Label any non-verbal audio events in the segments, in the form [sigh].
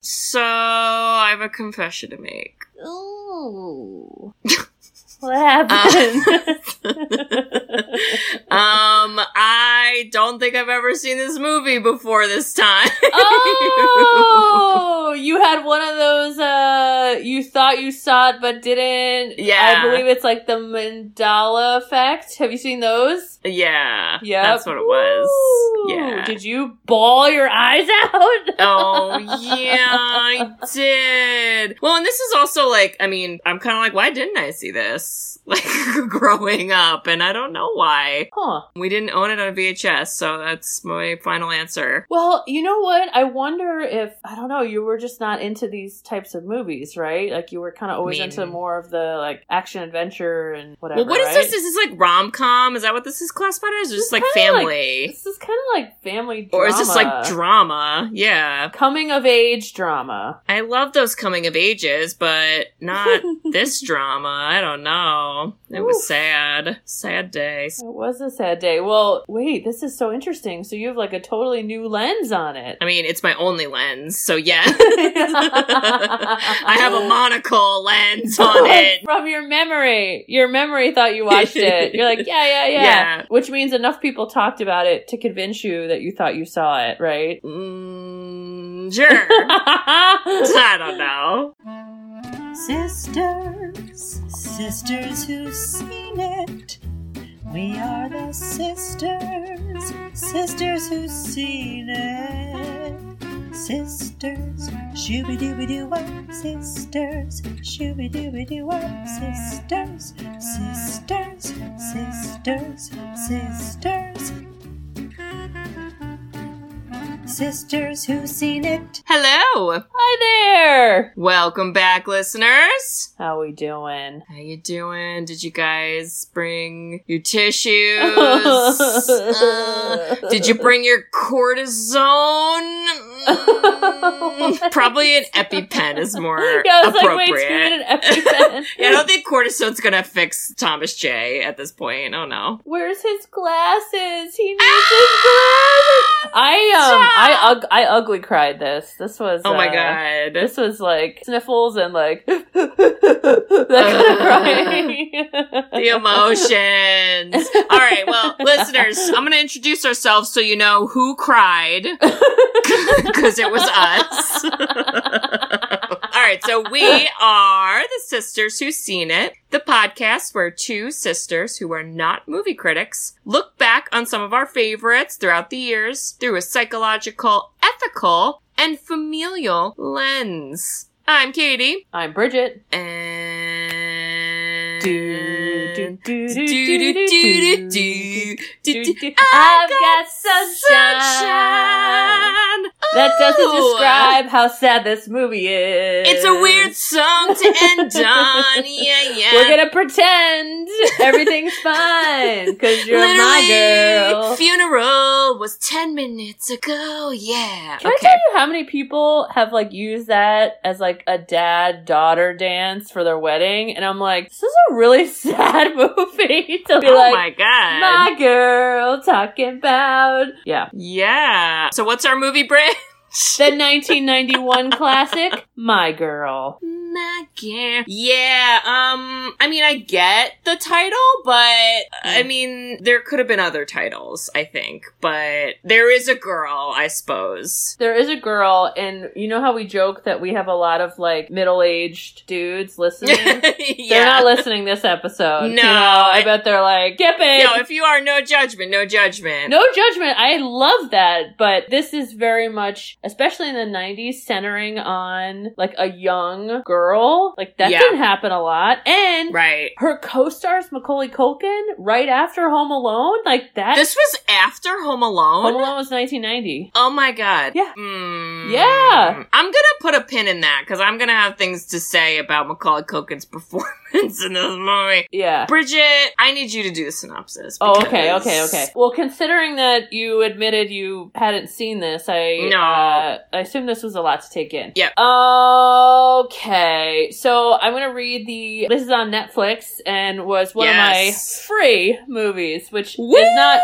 So I have a confession to make. Ooh. [laughs] What happened? Uh, [laughs] [laughs] [laughs] Um, I don't think I've ever seen this movie before this time. [laughs] oh, you had one of those. Uh, you thought you saw it but didn't. Yeah. I believe it's like the Mandela effect. Have you seen those? yeah, Yeah, that's what it was. Yeah. Did you ball your eyes [laughs] out? Oh yeah, I did. Well, and this is also like, I mean, I'm kind of like, why didn't I see this? Like growing up, and I don't know why. Huh. We didn't own it on VHS, so that's my final answer. Well, you know what? I wonder if I don't know. You were just not into these types of movies, right? Like you were kind of always into more of the like action adventure and whatever. Well, what is right? this? Is this like rom com? Is that what this is classified as? Or just like is kinda like- family? This is kind of like family drama. or is this like drama? Yeah. coming of age drama? I love those coming of ages, but not [laughs] this drama. I don't know. It was sad. Sad days. It was a sad day. Well, wait, this is so interesting. So you have like a totally new lens on it. I mean, it's my only lens, so yeah. [laughs] I have a monocle lens on [laughs] it. From your memory. Your memory thought you watched it. You're like, yeah, yeah, yeah, Yeah. Which means enough people talked about it to convince you that you thought you saw it, right? Mm, sure. [laughs] I don't know. Sisters, sisters who've seen it. We are the sisters, sisters who've seen it. Sisters, shooby dooby doo up, sisters, shooby dooby doo up, sisters, sisters, sisters, sisters. Sisters who've seen it. Hello. Hi there. Welcome back, listeners. How we doing? How you doing? Did you guys bring your tissues? [laughs] Uh, did you bring your cortisone? Mm, [laughs] probably an EpiPen is more [laughs] yeah, I was appropriate. like, wait, do you need an EpiPen? [laughs] yeah, I don't think cortisone's gonna fix Thomas J at this point. Oh no. Where's his glasses? He needs his glasses. I um I ug- I ugly cried this. This was Oh my uh, god. This was like sniffles and like that kind of crying. the emotions. All right, well, listeners, I'm going to introduce ourselves so you know who cried because it was us. [laughs] All right, so we are the sisters who've seen it, the podcast where two sisters who are not movie critics look back on some of our favorites throughout the years through a psychological, ethical, and familial lens. I'm Katie. I'm Bridget. And Do, I've got sunshine. That doesn't oh. describe how sad this movie is. It's a weird song to end [laughs] on. Yeah, yeah. We're gonna pretend everything's fine because you're Literally, my girl. Funeral was ten minutes ago. Yeah. Can okay. I tell you how many people have like used that as like a dad daughter dance for their wedding? And I'm like, this is a really [laughs] sad [laughs] movie to be oh like, my god. my girl talking about. Yeah. yeah. So what's our movie, Brit? The 1991 classic, [laughs] My Girl. My girl. Yeah, um, I mean, I get the title, but I mean, there could have been other titles, I think, but there is a girl, I suppose. There is a girl, and you know how we joke that we have a lot of like middle aged dudes listening? [laughs] yeah. They're not listening this episode. you No, know? I, I- bet they're like, skip it. No, if you are, no judgment, no judgment. No judgment. I love that, but this is very much, especially in the 90s, centering on like a young girl. Like that Yeah. didn't happen a lot. And Right. her co-stars Macaulay Culkin right after Home Alone. Like that. This was after Home Alone? Home Alone was 1990. Oh my god. Yeah. Hmm. Yeah. I'm gonna put a pin in that because I'm gonna have things to say about Macaulay Culkin's [laughs] performance in this movie. Yeah. Bridget, I need you to do the synopsis. Oh, okay, okay, okay. Well, considering that you admitted you hadn't seen this, I No. uh, I assume this was a lot to take in. Yep. Okay, so I'm gonna read the. This is on Netflix and was one Yes. of my free movies, which Woo! is not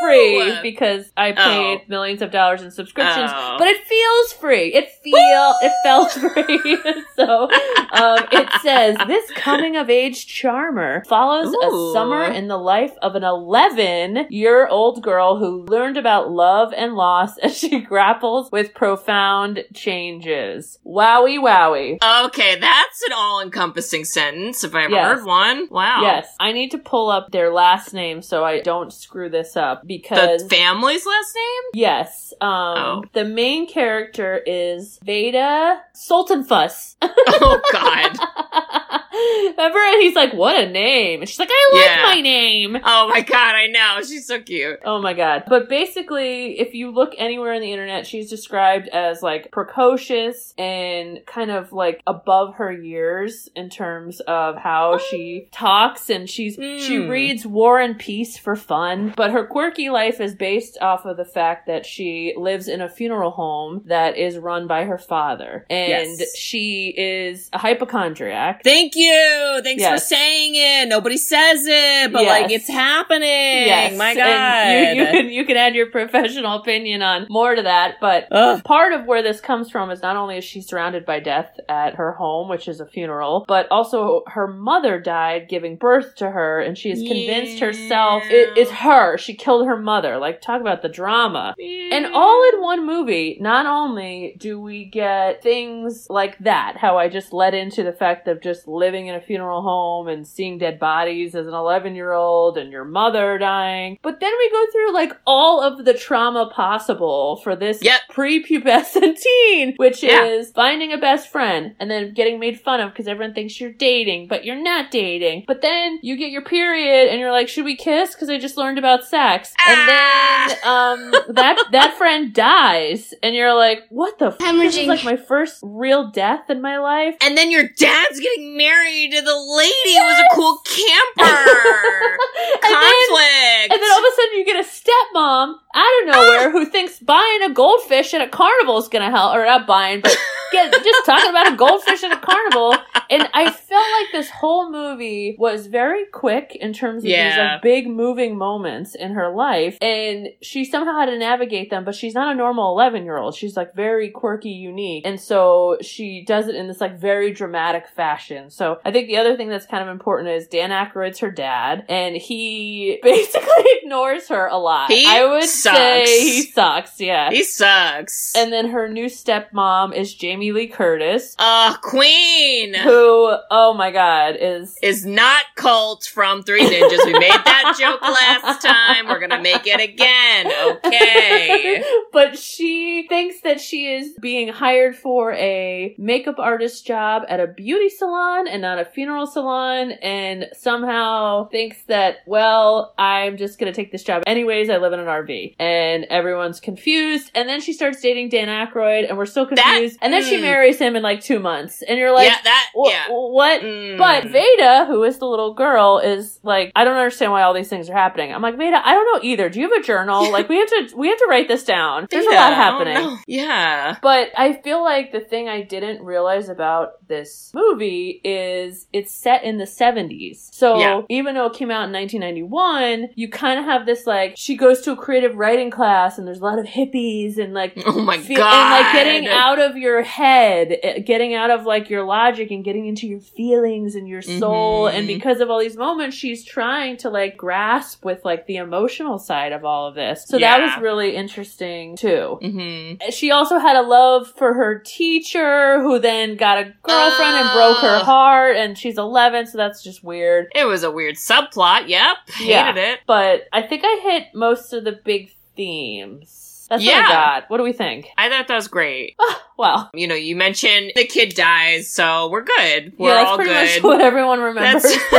free because I paid Oh. millions of dollars in subscriptions, Oh. but it feels free. It feel it felt [laughs] free. [laughs] so um, it [laughs] says this coming of age charmer follows Ooh. a summer in the life of an 11 year old girl who learned about love and loss as she grapples with profound changes. Wowie wowie. Okay, that's an all-encompassing sentence if I ever Yes. heard one. Wow. Yes, I need to pull up their last name so I don't screw this up because The family's last name? Yes. Um Oh. the main character is Vada Sultenfuss. [laughs] Oh God. [laughs] Remember? And he's like, What a name. And she's like, I like Yeah. my name. Oh my God, I know. She's so cute. Oh my god. But basically, if you look anywhere on the internet, she's described as like precocious and kind of like above her years in terms of how she talks and she's she Hmm. reads War and Peace for fun, but her quirky life is based off of the fact that she lives in a funeral home that is run by her father. And Yes. she is a hypochondriac. Thank you. Thanks Yes. for saying it. Nobody says it, but Yes. like it's happening. Yes, My God. you, you can you can add your professional opinion on more to that, but Ugh. part of where this comes from is not only is she surrounded by death at her home, which is a funeral, but also her mother died giving birth to her, and she has convinced Yeah. herself it is her. She killed her mother. Like talk about the drama. And all in one movie, not only do we get things like that, how I just led into the fact of just living in a funeral home and seeing dead bodies as an 11 year old and your mother dying, but then we go through like all of the trauma possible for this Yep. prepubescent teen, which Yeah. is finding a best friend and then getting made fun of because everyone thinks you're dating, but you're not dating. But then you get your period and you're like, should we kiss? Because I just learned about sex. And then um that that friend dies and you're like, what the f- This is like my first real death in my life. And then your dad's getting married to the lady who was a cool camper. [laughs] and then Conflict. And then all of a sudden you get a stepmom out of nowhere who thinks buying a goldfish at a carnival is gonna help, or not buying, but get, just talking about a goldfish at a carnival. And I felt like this whole movie was very quick in terms of these like big moving moments in her life, and she somehow had to navigate them. But she's not a normal eleven year old. She's like very quirky, unique, and so she does it in this like very dramatic fashion. So I think the other thing that's kind of important is Dan Aykroyd's her dad, and he [laughs] basically ignores her a lot. He I would sucks. say he sucks. Yeah. he sucks. and then her new stepmom is Jamie Lee Curtis, uh, Queen who, oh my god, is is not cult from Three Ninjas. We made that joke last time. We're gonna make it again. Okay. [laughs] but she thinks that she is being hired for a makeup artist job at a beauty salon and not a funeral salon, and somehow thinks that, well, I'm just gonna take this job anyways. I live in an RV, and everyone's confused. And then she starts dating Dan Aykroyd, and we're so confused. and then she mm. marries him in like two months, and you're like, yeah, that. "Wha- yeah. what? Mm. But Vada, who is the little girl, is like, I don't understand why all these things are happening. I'm like, Vada, I don't know either. Do you have a journal? like, we have to, we have to write this down. There's a lot happening. Yeah. But I feel like the thing I didn't realize about this movie is it's set in the 70s. So Yeah. even though it came out in 1991, you kind of have this like, she goes to a creative writing class and there's a lot of hippies and like, Oh my feel- god. and like getting out of your head, eh, getting out of like your logic and getting into your feelings and your soul. Mhm. And because of all these moments, she's trying to like grasp with like the emotional side of all of this. So that was really interesting too. hmm She also had a love for her teacher, who then got a girlfriend and broke her heart. And she's 11, so that's just weird. It was a weird subplot. Yep. Hated Yeah. it. But I think I hit most of the big themes. That's what Yeah. I got. What do we think? I thought that was great. [laughs] Well, You know, you mentioned the kid dies, so we're good. We're yeah, that's all pretty good. much what everyone remembers That's- [laughs]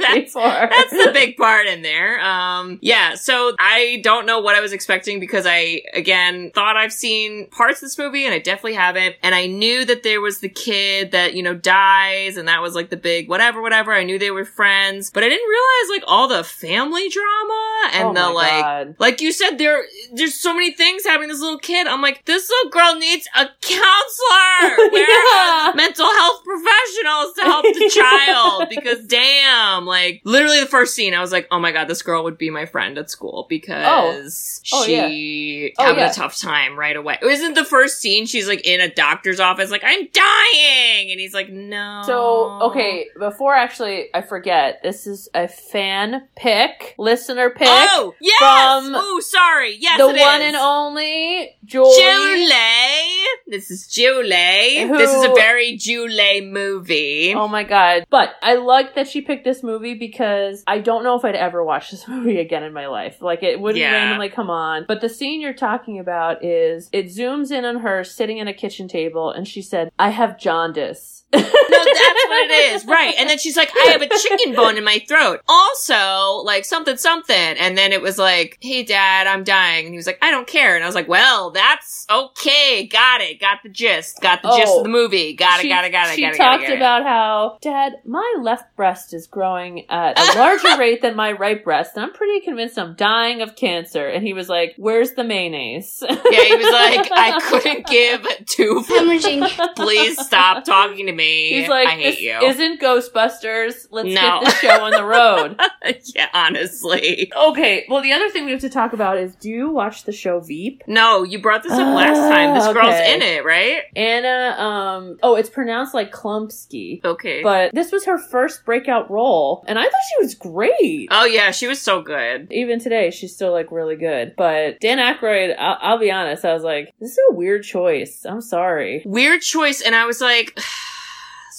that's- That's the big part in there. Um, yeah, so I don't know what I was expecting because I, again, thought I've seen parts of this movie and I definitely haven't. And I knew that there was the kid that, you know, dies and that was like the big whatever, whatever. I knew they were friends, but I didn't realize like all the family drama and oh the like, God. like you said, there, there's so many things happening. to This little kid, I'm like, this little girl needs a counselor. [laughs] Where Yeah. are mental health professionals to help the child [laughs] because damn, like literally the first scene, I was like, oh my god, this girl would be my friend at school oh. because Oh, she Oh, having yeah. a tough time right away. Isn't the first scene she's like in a doctor's office, like I'm dying, and he's like, no. So, okay, before actually I forget, this is a fan pick, listener pick. Oh yes. from oh, sorry. Yes, the it one is. and only Julie. Julie. This is Julie. Who- This is a very Julie movie. Oh my god. But I like that she picked this movie because I don't know if I'd ever watch this [laughs] movie again in my life. Like it wouldn't Yeah. randomly come on. But the scene you're talking about is it zooms in on her sitting at a kitchen table and she said, I have jaundice. [laughs] No, that's what it is. Right. And then she's like, I have a chicken bone in my throat. Also, like something, something. And then it was like, hey, dad, I'm dying. And he was like, I don't care. And I was like, well, that's okay. Got it. Got the gist. Got the gist Oh. of the oh, movie. Got it, got it, got it, She got it. talked got it, got it. about how, Dad, my left breast is growing at a larger [laughs] rate than my right breast, and I'm pretty convinced I'm dying of cancer. And he was like, Where's the mayonnaise? Yeah, he was like, I [laughs] couldn't give two. [laughs] Hemorrhaging. Please stop talking to me. He's like, I hate this you. isn't Ghostbusters. Let's No. get the show on the road. yeah, honestly. okay, well, the other thing we have to talk about is do you watch the show Veep? No, you brought this up last Ah, time. This girl's in it, right? Anna, um, oh, it's pronounced like Klumpsky. Okay. But this was her first breakout role, and I thought she was great. oh yeah, she was so good. Even today, she's still like really good. But Dan Aykroyd, I'll, I'll be honest, I was like, this is a weird choice. I'm sorry. Weird choice, and I was like, [sighs]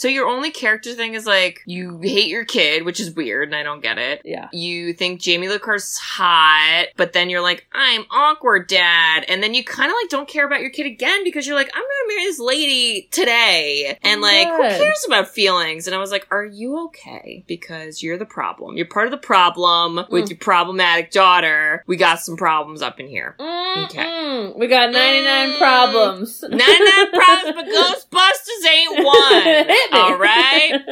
so your only character thing is like you hate your kid, which is weird, and I don't get it. Yeah. You think Jamie Lee Curtis hot, but then you're like, I'm awkward, dad, and then you kind of like don't care about your kid again because you're like, I'm gonna marry this lady today, and like, who cares about feelings? And I was like, Are you okay? Because you're the problem. You're part of the problem with Mm. your problematic daughter. We got some problems up in here. Mm-mm. We got 99 Mm. problems. 99 problems, but [laughs] Ghostbusters ain't one. [laughs] All right. [laughs]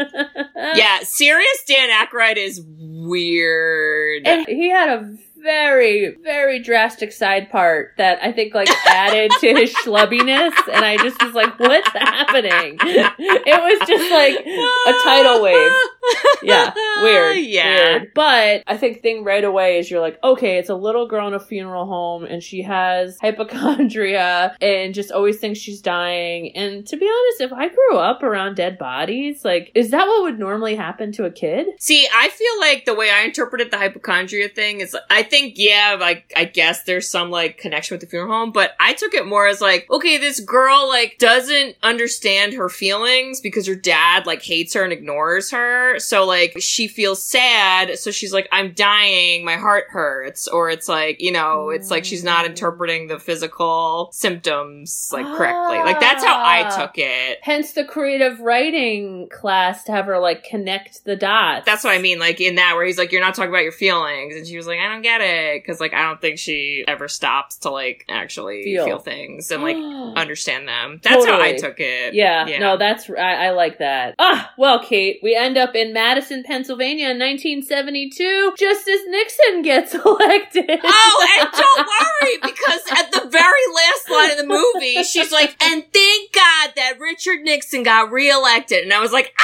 Yeah, serious Dan Aykroyd is weird. And he had a very, very drastic side part that I think like added to his [laughs] schlubbiness, and I just was like, "What's happening?" It was just like a tidal wave. Yeah, weird. [laughs] Yeah. weird. But I think thing right away is you're like, okay, it's a little girl in a funeral home, and she has hypochondria, and just always thinks she's dying. And to be honest, if I grew up around dead bodies, like, is that what would normally happen to a kid? See, I feel like the way I interpreted the hypochondria thing is, I think, yeah, like, I guess there's some, like, connection with the funeral home, but I took it more as, like, okay, this girl, like, doesn't understand her feelings because her dad, like, hates her and ignores her. So, like, she feels sad. So she's like, I'm dying. My heart hurts. Or it's like, you know, it's like she's not interpreting the physical symptoms, like, correctly. Like, that's how I Ah. took it. Hence the creative writing class to have her like connect the dots. That's what I mean, like in that where he's like, "You're not talking about your feelings," and she was like, "I don't get it," because like I don't think she ever stops to like actually Feel. feel, things and like [gasps] understand them. That's how I took it. Yeah, Yeah. no, that's I, I like that. Ah, well, Kate, we end up in Madison, Pennsylvania, in 1972, just as Nixon gets [laughs] elected. Oh, and [laughs] don't worry because at the very last line of the movie, she's like, "And thank God that Richard Nixon got reelected," and I was like, "Ah."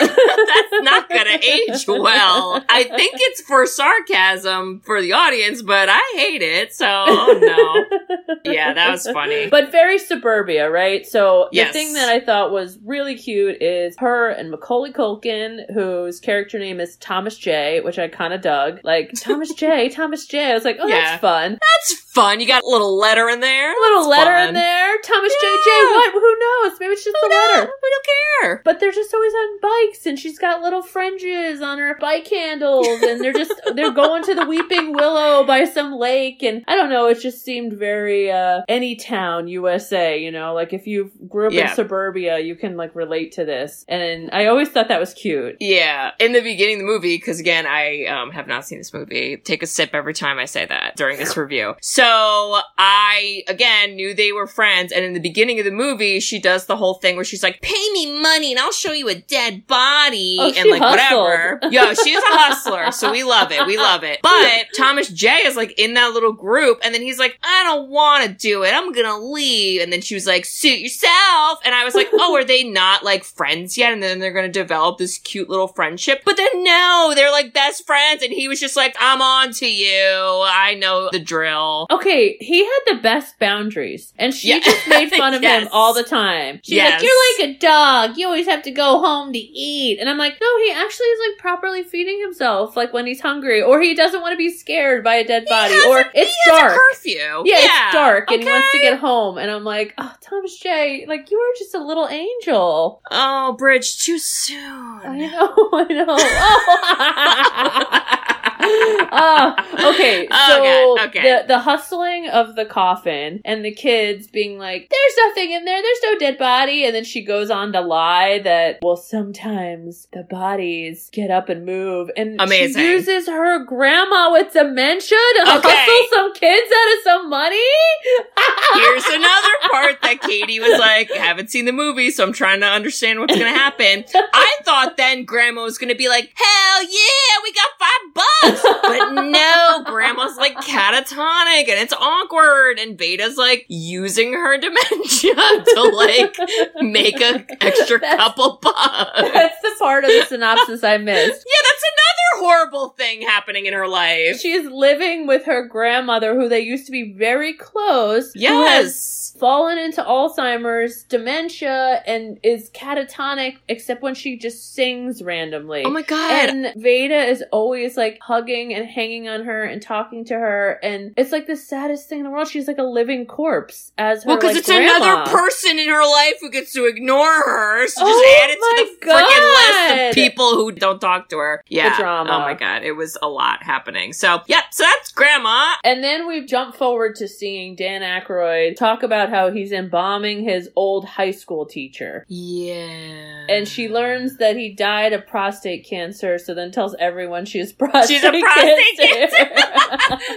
That's not gonna age well. I think it's for sarcasm for the audience, but I hate it, so oh no. Yeah, that was funny. But very suburbia, right? So the Yes. thing that I thought was really cute is her and Macaulay Culkin, whose character name is Thomas J, which I kind of dug. Like Thomas J, [laughs] Thomas J. I was like, oh, Yeah. that's fun. That's fun. You got a little letter in there. A little That's letter fun. in there. Thomas J. J. What? Who knows? Maybe it's just a letter. We don't care. But they're just always on bikes, and she's got little fringes on her bike handles, and they're just [laughs] they're going to the Weeping Willow by some lake, and I don't know. It just seemed very uh, any town USA, you know, like if you grew up Yeah. in suburbia, you can like relate to this, and I always thought that was cute. Yeah, in the beginning of the movie, because again, I um, have not seen this movie. Take a sip every time I say that during this [laughs] review. So I again knew they were friends, and in the beginning of the movie, she does the whole thing where she's like, "Pay me money, and I'll show you a dead body Oh, and like whatever. hustled. [laughs] Yo, she's a hustler, so we love it. We love it. But [laughs] Thomas J is like in that little group, and then he's like, I don't want to do it. I'm gonna leave. And then she was like, suit yourself. And I was like, oh, are they not like friends yet? And then they're gonna develop this cute little friendship. But then no, they're like best friends. And he was just like, I'm on to you. I know the drill. Okay, he had the best boundaries, and she Yeah. just made [laughs] fun of Yes. him all the time. She's Yes. like, "You're like a dog. You always have to go home to eat." And I'm like, "No, he actually is like properly feeding himself, like when he's hungry, or he doesn't want to be scared by a dead body, or a- it's dark." curfew. yeah, it's dark, and he wants to get home. And I'm like, "Oh, Thomas J, like you are just a little angel." Oh, Bridge, too soon. I know, [laughs] I know. Oh. [laughs] Uh, okay, [laughs] Oh, so God, okay. the the hustling of the coffin and the kids being like, "There's nothing in there. There's no dead body," and then she goes on to lie that, well, sometimes the bodies get up and move, and Amazing. she uses her grandma with dementia to Okay. hustle some kids out of some money. [laughs] Here's another part that Katie was like, haven't seen the movie, so I'm trying to understand what's gonna happen. [laughs] I thought then Grandma was gonna be like, hell yeah, we got five bucks! [laughs] But no, Grandma's like catatonic and it's awkward, and Vada's like using her dementia [laughs] to like make an extra That's- couple bucks. That's the part of the synopsis I missed. Yeah, that's another horrible thing happening in her life. She's living with her grandmother, who they used to be very close. Yes. Fallen into Alzheimer's, dementia, and is catatonic, except when she just sings randomly. Oh my god. And Vada is always like hugging and hanging on her and talking to her, and it's like the saddest thing in the world. She's like a living corpse as her. Well, because like, it's grandma. another person in her life who gets to ignore her. So just Oh add it to the freaking list of people who don't talk to her. Yeah. drama. Oh my god, it was a lot happening. So, yep, so that's grandma. And then we jump forward to seeing Dan Aykroyd talk about how he's embalming his old high school teacher. Yeah. And she learns that he died of prostate cancer, so then tells everyone she's [laughs] prostate She's a prostate cancer. [laughs]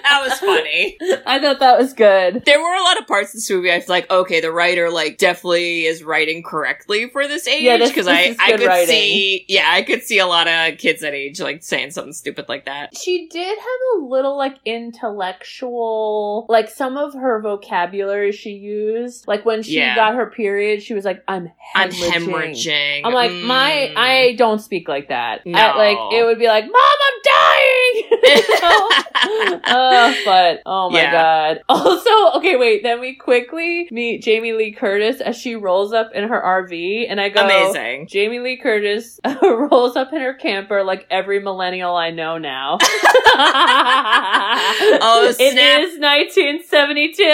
that was funny. I thought that was good. There were a lot of parts of this movie I was like, okay, the writer like definitely is writing correctly for this age. Yeah, because I, I could writing. see yeah, I could see a lot of kids that age like saying something stupid like that. She did have a little like intellectual, like some of her vocabulary she used. Like when she Yeah. got her period, she was like, "I'm I'm hemorrhaging." hemorrhaging. I'm like, Mm. my, I don't speak like that. No. I, like, it would be like, Mom, I'm dying! [laughs] [laughs] Uh, but, oh my Yeah. god. [laughs] Also, okay, wait, then we quickly meet Jamie Lee Curtis as she rolls up in her RV, and I go, Amazing. Jamie Lee Curtis rolls up in her camper like every millennial I know now. Oh, It snap. is 1972. Is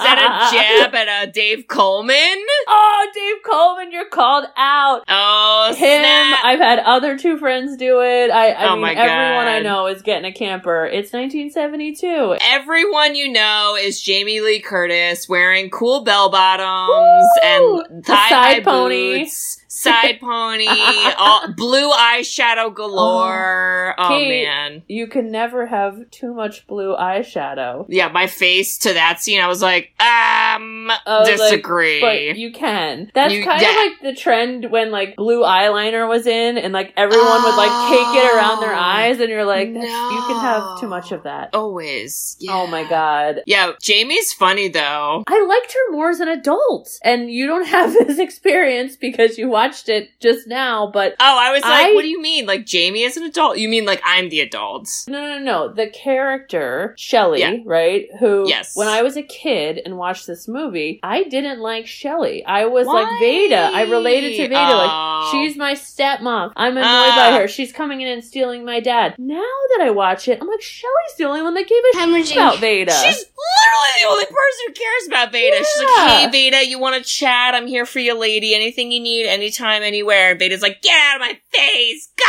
that a jab at uh, Dave Coleman? Oh, Dave Coleman, you're called out. Oh, Him, snap. I've had other two friends do it. I, I Oh mean, everyone I know is getting a camper. It's 1972. Everyone you know is Jamie Lee Curtis wearing cool bell bottoms and thigh high pony. boots, side pony, all, [laughs] blue eyeshadow galore. Oh, Kate. man. You can never have too much blue eyeshadow. Yeah, my face to that scene, I was like, um, was like, disagree. But you can. That's You- kind yeah. of like the trend when like blue eyeliner was in, and like everyone would like cake it around their Oh. eyes, and you're like, that's, you can have too much of that. Always. Yeah. Oh my god. Yeah, Jamie's funny though. I liked her more as an adult, and you don't [laughs] have this experience because you watched it just now. But Oh, I was like, I- what do you mean? Like Jamie is an adult? You mean like I'm the adult? no, no, no. The character Shelly, Yeah. right? Who, Yes. when I was a kid and watched this movie, I didn't like Shelly. I was Why? like Vada. I related to Vada. Oh. Like she's my stepmom. I'm annoyed Ah. by her. She's coming in and stealing my dad. Now that I watch it, I'm like Shelly's the only one that gave a shit about Vada. She's literally the only person who cares about Vada. She's like, hey, Vada, you want to chat? I'm here for you, lady. Anything you need, anytime, anywhere. And Vada's like, get out of my face. god!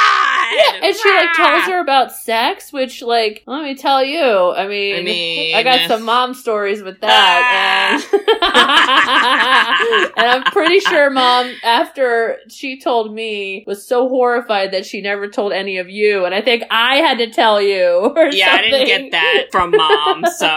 Yeah, And she like Ah! tells her about sex, which like let me tell you, I mean, I mean- I got some mom stories with that, and [laughs] and I'm pretty [laughs] sure mom, after she told me, was so horrified that she never told any of you, and I think I had to tell you. Or Yeah, I didn't get that from mom, so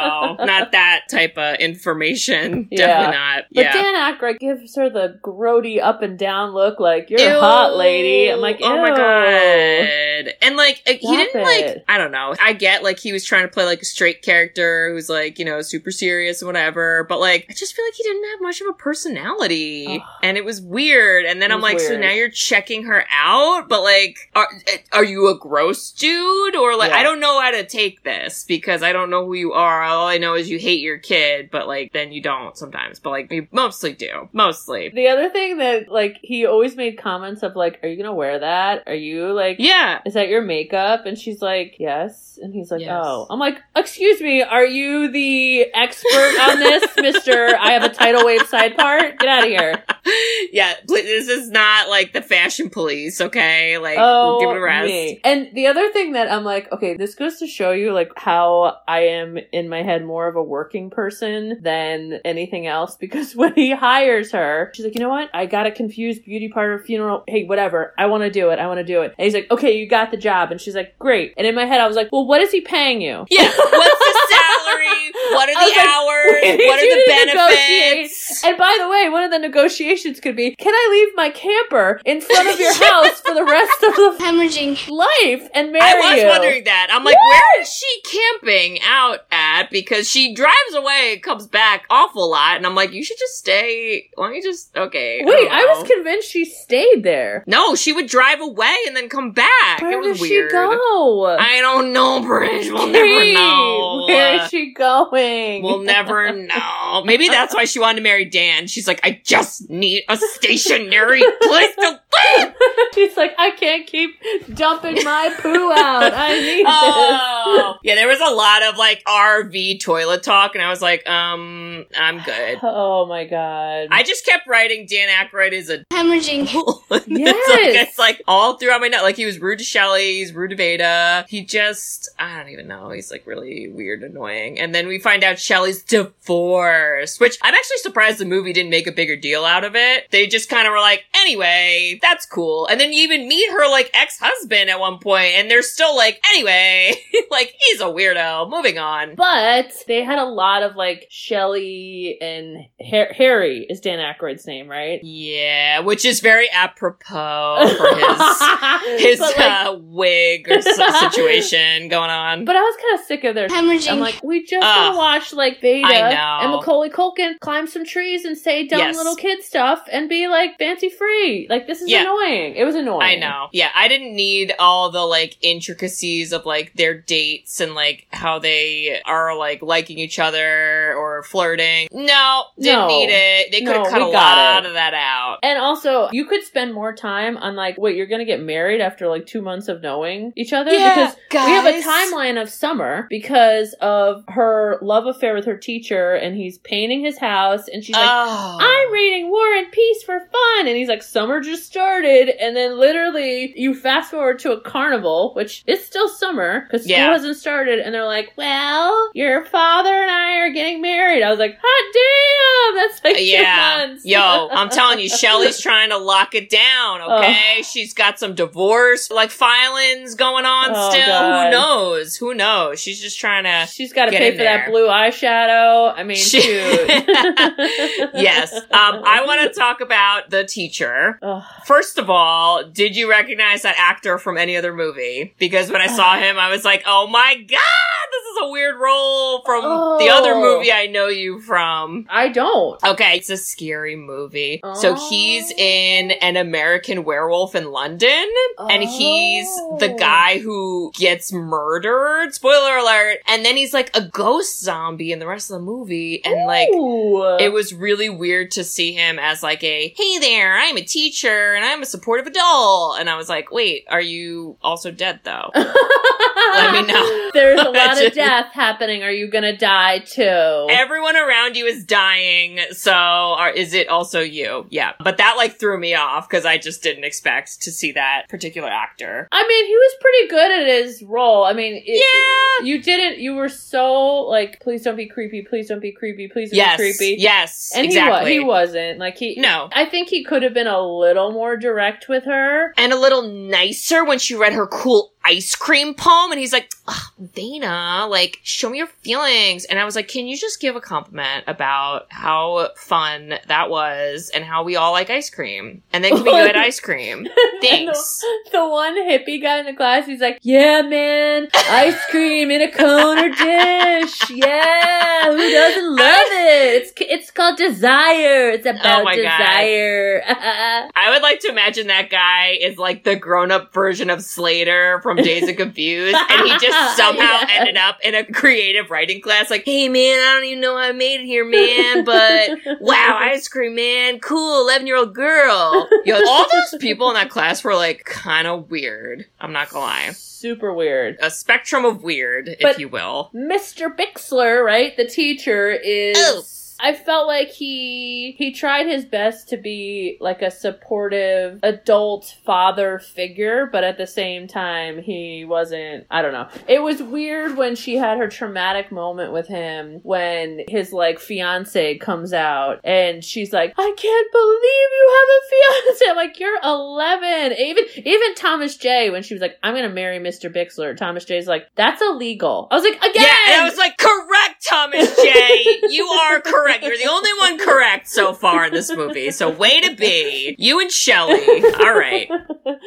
not [laughs] that type of information. Yeah. Definitely not. But yeah. Dan Aykroyd gives her the grody up and down look, like you're Ew. a hot lady. I'm like, oh my god! And like, uh, he didn't like. I don't know. I get like he was trying to play like a straight character who's like you know super serious and whatever. But like, I just feel like he didn't have much of a personality, and it was weird. And then It I'm like, so now you're checking her out, but like, are are you a gross dude or like Yeah. I don't know how to take this because I don't know who you are. All I know is you hate your kid, but like then you don't sometimes. But like you mostly do, mostly. The other thing that like he always made comments of like, "Are you gonna wear that? Are you like, Yeah. is that your makeup?" And she's like, "Yes." And he's like, Yes. "Oh." I'm like, "Excuse me, are you the expert on this, [laughs] Mister? I have a tidal wave side part. Get out of here." [laughs] yeah, this is not like the fashion police, okay? Like, Oh, give it a rest. me. And the other thing that I'm like, okay, this goes to show you like how I am in my head more of a working person than anything else. [laughs] Because when he hires her, she's like, you know what? I got a confused beauty parlor funeral. Hey, whatever. I want to do it. I want to do it. And he's like, okay, you got the job. And she's like, great. And in my head, I was like, well, what is he paying you? Yeah, [laughs] what's the salary? What are I was the like, hours? we need What are you the to negotiate. benefits? And by the way, one of the negotiations could be, can I leave my camper in front of your [laughs] house for the rest of the Hemorrhaging. life and marry I was you? wondering that. I'm like, where is she camping out at? Because she drives away, comes back awful lot, and I'm like, you should just stay. Why don't you just okay? Wait, don't I, was convinced she stayed there. no, she would drive away and then come back. Where it was does weird. she go? I don't know, Bridge. We'll never know. Where is she going? We'll never [laughs] know. Maybe that's why she wanted to marry Dan. She's like, I just need a stationary place to live. She's like, I can't keep dumping my poo out. I [laughs] need Oh. Yeah, there was a lot of like RV toilet talk, and I was like, um, I'm good. Oh my god. I just kept writing Dan Aykroyd is a Hemorrhaging. [laughs] [laughs] it's, Yes. like, it's like all throughout my note. Like he was rude to Shelly, he's rude to Vada. He just, I don't even know. He's like really weird, annoying. And then we find out Shelly's divorced, which I'm actually surprised the movie didn't make a bigger deal out of it. They just kind of were like, anyway, that's cool. And then you even meet her like ex-husband at one point, and they're still like, anyway, [laughs] like he's a weirdo. Moving on. but they had a lot of like Shelly and Har- Harry is Dan Aykroyd's name, right? Yeah, which is very apropos for his [laughs] his But, like, uh, wig or s- [laughs] situation going on. But I was kind of sick of their. Hemorrhaging. I'm like, we just Ugh. want to watch like Vada I know. and Macaulay Culkin climb some trees and say dumb Yes. Little kid stuff and be like fancy free. Like this is Yeah. annoying. It was annoying. I know. Yeah, I didn't need all the like intricacies of like their dates and like how they are like liking each other or flirting. No, didn't No. need it. They could No, have cut we a lot it. of that out. And also, you could spend more time on like, wait, you're gonna get married after like two months of knowing each other because we have a timeline of summer because of her love affair with her teacher, and he's painting his house, and she's like. Oh. I'm reading War and Peace for fun. And he's like, summer just started. And then literally you fast forward to a carnival, which is still summer because school Yeah. hasn't started. And they're like, well, your father and I are getting married. I was like, hot damn. That's like two yeah. months. Yo, [laughs] I'm telling you, Shelly's trying to lock it down, okay? She's got some divorce like filings going on Oh, still. God. Who knows? Who knows? She's just trying to She's got to pay for that blue eyeshadow. I mean, She- shoot. [laughs] [laughs] yes. Um, I want to talk about the teacher. Ugh. First of all, did you recognize that actor from any other movie? Because when I saw him, I was like, oh my god, is a weird role from the other Oh. movie I know you from. I don't. Okay, it's a scary movie. So Oh. he's in An American Werewolf in London, and he's the Oh. guy who gets murdered. Spoiler alert. And then he's like a ghost zombie in the rest of the movie, and like it was really weird to see him as like a hey there i'm a teacher and i'm a supportive adult and i was like wait are you also dead though [laughs] let me know There's a [laughs] lot of Just- death happening. Are you gonna die too? Everyone around you is dying, so are, is it also you? Yeah. But that like threw me off because I just didn't expect to see that particular actor. I mean, he was pretty good at his role. I mean, it- Yeah. you didn't. You were so like, please don't be creepy. Please don't be creepy. Please don't Yes. be creepy. Yes. And exactly. he, wa- he wasn't like he. No. I think he could have been a little more direct with her. and a little nicer when she read her cool ice cream poem and he's like Dana like show me your feelings and I was like can you just give a compliment about how fun that was and how we all like ice cream and then can we [laughs] get ice cream [laughs] thanks The one hippie guy in the class, he's like, "Yeah, man, ice cream in a cone or dish. Yeah, who doesn't love it? It's it's called desire. It's oh about Oh my God. desire." [laughs] I would like to imagine that guy is like the grown up version of Slater from Dazed and Confused, and he just [laughs] somehow Yeah. ended up in a creative writing class. Like, hey man, I don't even know how I made it here, man, but [laughs] wow, ice cream, man, cool, eleven year old girl. Yo, all those people in that class were like kind of weird. I'm not gonna lie, Super weird. a spectrum of weird, if you will. Mr. Bixler, right? The teacher is. Oh. I felt like he he tried his best to be like a supportive adult father figure, but at the same time he wasn't I don't know. It was weird when she had her traumatic moment with him when his like fiance comes out and she's like, "I can't believe you have a fiance." [laughs] I'm like, "You're 11." Even even Thomas J when she was like, "I'm going to marry Mr. Bixler." Thomas J's like, "That's illegal." I was like, "Again." Yeah, and I was like, correct, Thomas J. You are correct. [laughs] You're the only one correct so far in this movie. So way to be. You and Shelly. All right.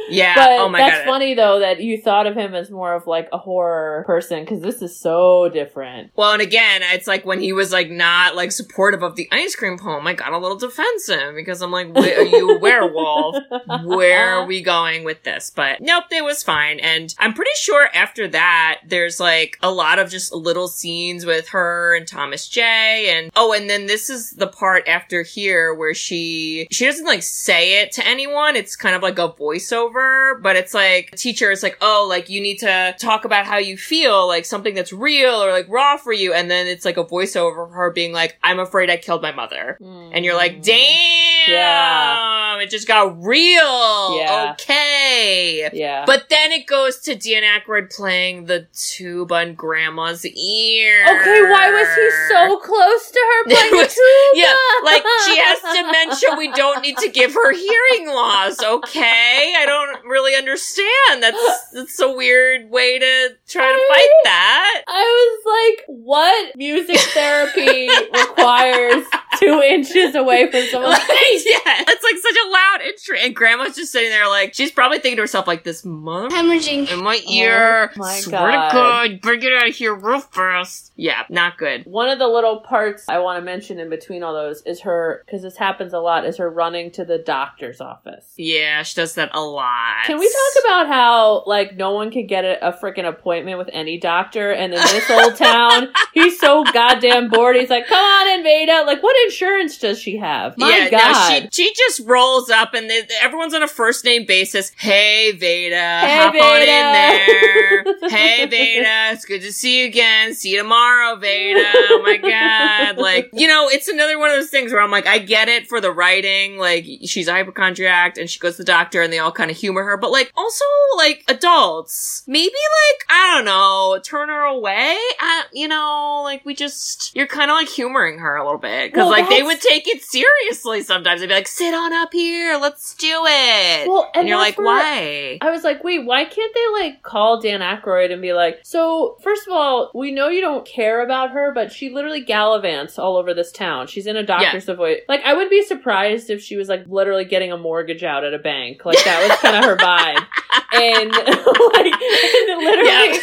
Yeah. But oh my that's god. funny though that you thought of him as more of like a horror person because this is so different. Well, and again, it's like when he was like not like supportive of the ice cream poem, I got a little defensive because I'm like, "Wait, are you a werewolf? Where are we going with this? But nope, it was fine. And I'm pretty sure after that, there's like a lot of just little scenes with her and Thomas J. And oh, and then this is the part after here where she she doesn't like say it to anyone. It's kind of like a voiceover, but it's like teacher is like, oh, like you need to talk about how you feel, like something that's real or like raw for you. And then it's like a voiceover of her being like, I'm afraid I killed my mother. And you're like, hmm. damn, Yeah. it just got real. Yeah. Okay. Yeah. But then it goes to Dan Aykroyd playing the tube on grandma's ear. okay, why was he so close to her [laughs] playing It the was- tuba? Yeah, like she has dementia. We don't need to give her hearing loss. Okay, I don't really understand. That's that's a weird way to try to fight that. I was like, what music therapy [laughs] requires two [laughs] inches away from someone? Like, yeah, it's like such a loud entry, and Grandma's just sitting there, like she's probably thinking to herself, like this mother Hemorrhaging. in my ear. Oh my Swear God. to God, bring it out of here real fast. Yeah, not good. One of the little parts I want to mention in between all those is her, because this happens a lot, is her running to the doctor's office. Yeah, she does that a lot. Can we talk about how like no one could get a, a freaking appointment with any doctor, and in this old [laughs] town, he's so goddamn bored. He's like, "Come on in, Vada." Like, what insurance does she have? My yeah, God. no, she she just rolls up and they, everyone's on a first name basis. Hey Vada, Hey, hop on in there. [laughs] hey Vada, it's good to see you again. See you tomorrow, Vada. Oh my god, [laughs] like you know, it's another one of those things where I'm like, I get it for the writing. Like she's a hypochondriac and she goes to the doctor and they all kind of humor her, but like also like adults, maybe like I don't know, turn her away. I, you know, like we just you're kind of like humoring her a little bit because Well, like they would take it seriously sometimes. They'd be like, "Sit on up here, let's do it." Well, and, and you're like, "Why?" I was like, wait, why can't they like call Dan Aykroyd and be like, so first of all, we know you don't care about her, but she literally gallivants all over this town. She's in a doctor's avoid. Like, I would be surprised if she was like literally getting a mortgage out at a bank. Like that was kind of her vibe. [laughs] And [laughs] like, and literally,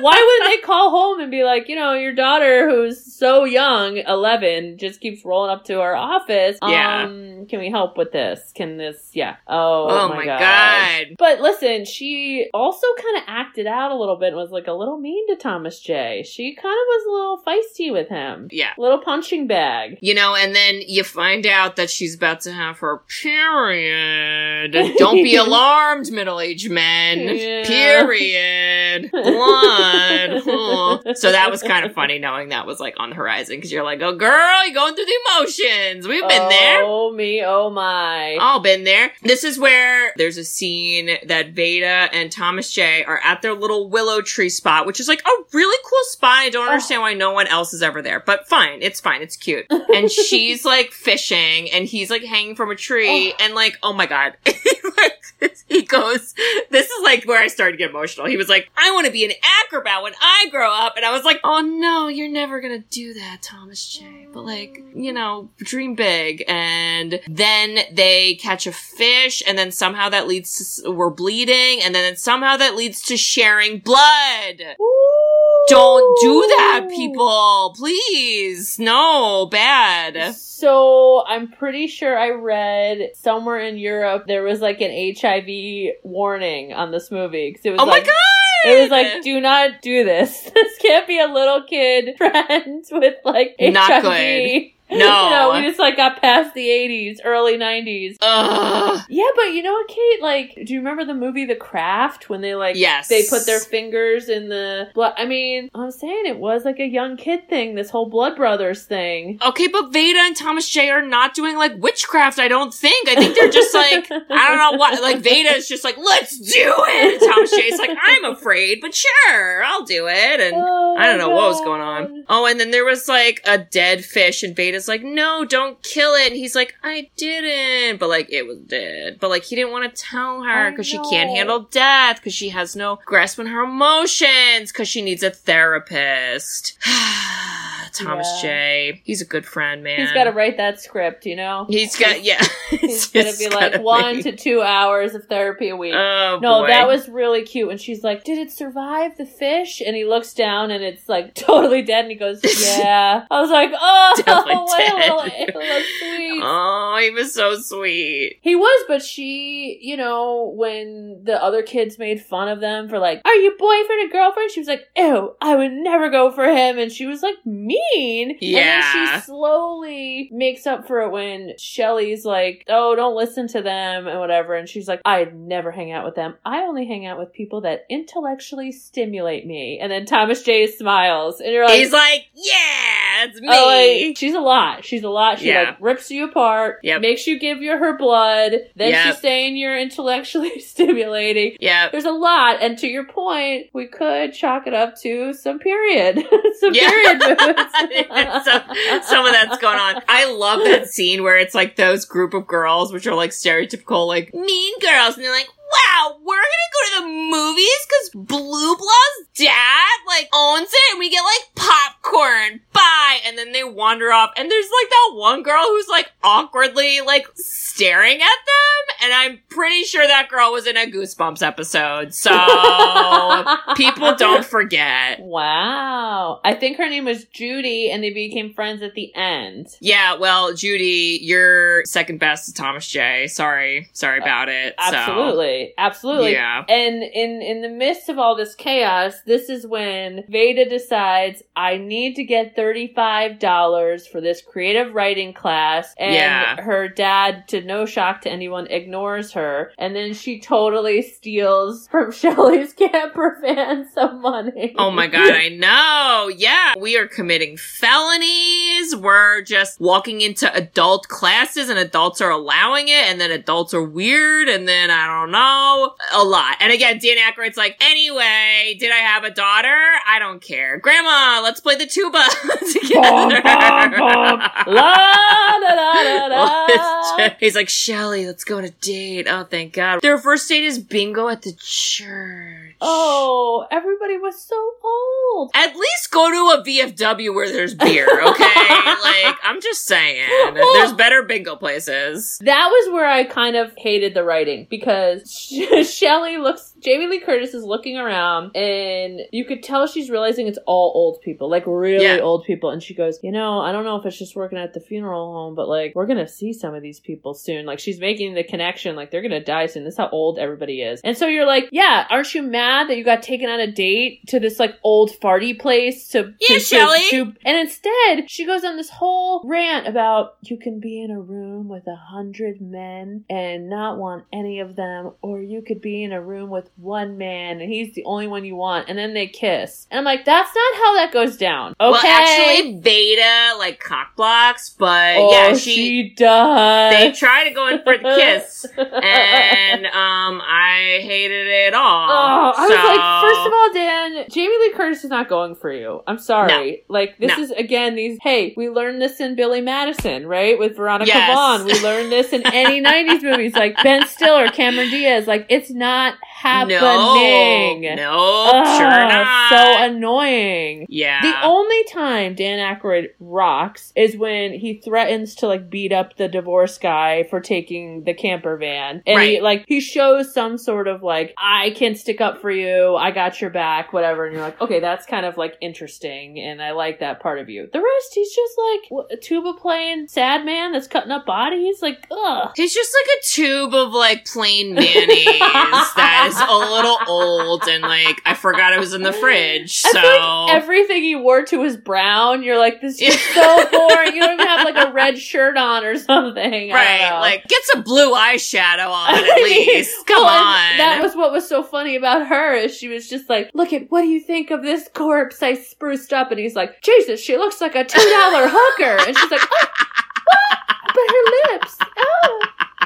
why wouldn't they call home and be like, you know, your daughter who's so young, 11, just keeps rolling up to our office. Yeah. Um, can we help with this? Can this, yeah. Oh, Oh, my, my God. god. But listen, she also kind of acted out a little bit and was like a little mean to Thomas J. She kind of was a little feisty with him. Yeah. Little punching bag. You know, and then you find out that she's about to have her period. [laughs] Don't be alarmed, middle aged men. [laughs] Yeah. Period. [laughs] blood, blood. So that was kind of funny knowing that was like on the horizon because you're like, oh girl, you're going through the emotions. We've been there. Oh me, oh my. All been there. This is where there's a scene that Vada and Thomas J are at their little willow tree spot, which is like a really cool spot. I don't understand why no one else is ever there, but fine. It's fine. It's cute. [laughs] And she's like fishing and he's like hanging from a tree and like, oh my God. [laughs] Like, he goes, this is like where I started to get emotional. He was like, I want to be an acrobat when I grow up. And I was like, oh no, you're never going to do that, Thomas J. But like, you know, dream big. And then they catch a fish and then somehow that leads to, we're bleeding. And then somehow that leads to sharing blood. Don't do that, people. Please. No, bad. So I'm pretty sure I read somewhere in Europe there was like an HIV warning on this movie because it was Oh like my god! it was like do not do this. [laughs] This can't be a little kid [laughs] friends with like Not HIV. [laughs] you No. know, we just like got past the 80s, early 90s. Ugh. Yeah, but you know what, Kate? Like, do you remember the movie The Craft when they like Yes. they put their fingers in the blood? I mean, I'm saying it was like a young kid thing. This whole Blood Brothers thing. Okay, but Vada and Thomas J are not doing like witchcraft, I don't think. I think they're just like, I don't know what, like Vada is just like, let's do it! And Thomas J's like, I'm afraid, but sure, I'll do it. And Oh I don't know my what was going on. Oh, and then there was like a dead fish, and Vada's like, no, don't kill it. And he's like, I didn't. But like, it was dead. But like, he didn't want to tell her because she can't handle death, because she has no grasp on her emotions, because she needs a therapist. Thomas Yeah. J. He's a good friend, man. He's got to write that script, you know. He's got, yeah. [laughs] He's gonna be like one to two hours of therapy a week. Oh, no, boy. that was really cute And she's like, "Did it survive the fish?" And he looks down and it's like [laughs] totally dead. And he goes, [laughs] "Yeah." I was like, "Oh, what a little, a little sweet." Oh, he was so sweet. He was, but she, you know, when the other kids made fun of them for like, "Are you boyfriend and girlfriend?" She was like, "Ew, I would never go for him," and she was like mean. And Yeah. then she slowly makes up for it when Shelly's like, "Oh, don't listen to them and whatever," and she's like, "I'd never hang out with them. I only hang out with people that intellectually stimulate me." And then Thomas J smiles, and you're like, He's like, yeah, it's oh, me. Oh, like, she's a lot. She's a lot. She Yeah. like rips you apart, Yep. makes you give you her blood, then Yep. she's saying you're intellectually [laughs] stimulating. yeah. There's a lot, and to your point, we could chalk it up to some period, [laughs] some Yeah. period. [laughs] [laughs] some, some of that's going on. I love that scene where it's like those group of girls, which are like stereotypical, like mean girls, and they're like, wow, we're gonna go to the movies because Blue Bloods dad like owns it and we get like popcorn. Bye. And then they wander off and there's like that one girl who's like awkwardly like staring at them. And I'm pretty sure that girl was in a Goosebumps episode. So [laughs] people don't forget. Wow. I think her name was Judy, and they became friends at the end. Yeah, well, Judy, you're second best to Thomas J. Sorry. Sorry about it. So, Absolutely. Absolutely. Yeah. And in in the midst of all this chaos, this is when Vada decides I need to get $35 for this creative writing class and Yeah. her dad to no shock to anyone ignores her and then she totally steals from [laughs] Shelly's camper van some money. Oh my god, I know. Yeah, we are committing felonies. We're just walking into adult classes and adults are allowing it and then adults are weird and then I don't know. A lot. And again, Dan Aykroyd's like, anyway, did I have a daughter? I don't care. Grandma, let's play the tuba [laughs] together. Bum, bum, bum. La da da da da. He's like, Shelly, let's go on a date. Oh, thank God. Their first date is bingo at the church. Oh, everybody was so old. At least go to a VFW where there's beer, okay? [laughs] like, I'm just saying. There's better bingo places. That was where I kind of hated the writing because [laughs] Shelly looks, Jamie Lee Curtis is looking around and you could tell she's realizing it's all old people, like really Yeah. old people. And she goes, You know, I don't know if it's just working at the funeral home, but like we're going to see some of these people soon. Like she's making the connection, like they're going to die soon. This is how old everybody is. And so you're like, Yeah, aren't you mad that you got taken on a date to this like old farty place to, Yeah, to, to- and instead she goes on this whole rant about you can be in a room with a hundred men and not want any of them, or you could be in a room with one man and he's the only one you want, and then they kiss. And I'm like, that's not how that goes down. Okay. Well, actually, Vada like cock blocks, but oh, yeah, she, she. does. They try to go in for the kiss, [laughs] and um, I hated it all. Oh, I was So- like, first of all, Dan, Jamie Lee Curtis is not going for you. I'm sorry. Like, this No. is again these. Hey, we learned this in Billy Madison, right, with Veronica Yes. Vaughn. We learned this in any [laughs] '90s movies, like Ben Stiller, Cameron Diaz. Like, it's not happening. No, no, Ugh, sure not. So annoying. yeah, The only time Dan Aykroyd rocks is when he threatens to like beat up the divorce guy for taking the camper van. And he like he shows some sort of like I can stick up for you, I got your back, whatever. And you're like, okay, that's kind of like interesting, and I like that part of you. The rest, he's just like a tuba playing sad man that's cutting up bodies. Like, ugh. He's just like a tube of like plain [laughs] mayonnaise that is a little old and like I forgot it was in the fridge. I So like everything he wore to was brown. You're like, this is so [laughs] boring. You don't even have like a red shirt on or something. Right, like get some blue eyeshadow on [laughs] at mean, least. [laughs] Come well, on. That was what was so funny about her is she was just like, look at what do you think of this corpse I spruced up? And he's like, Jesus, she looks like a two dollar hooker. And she's like, oh, what? But her lips.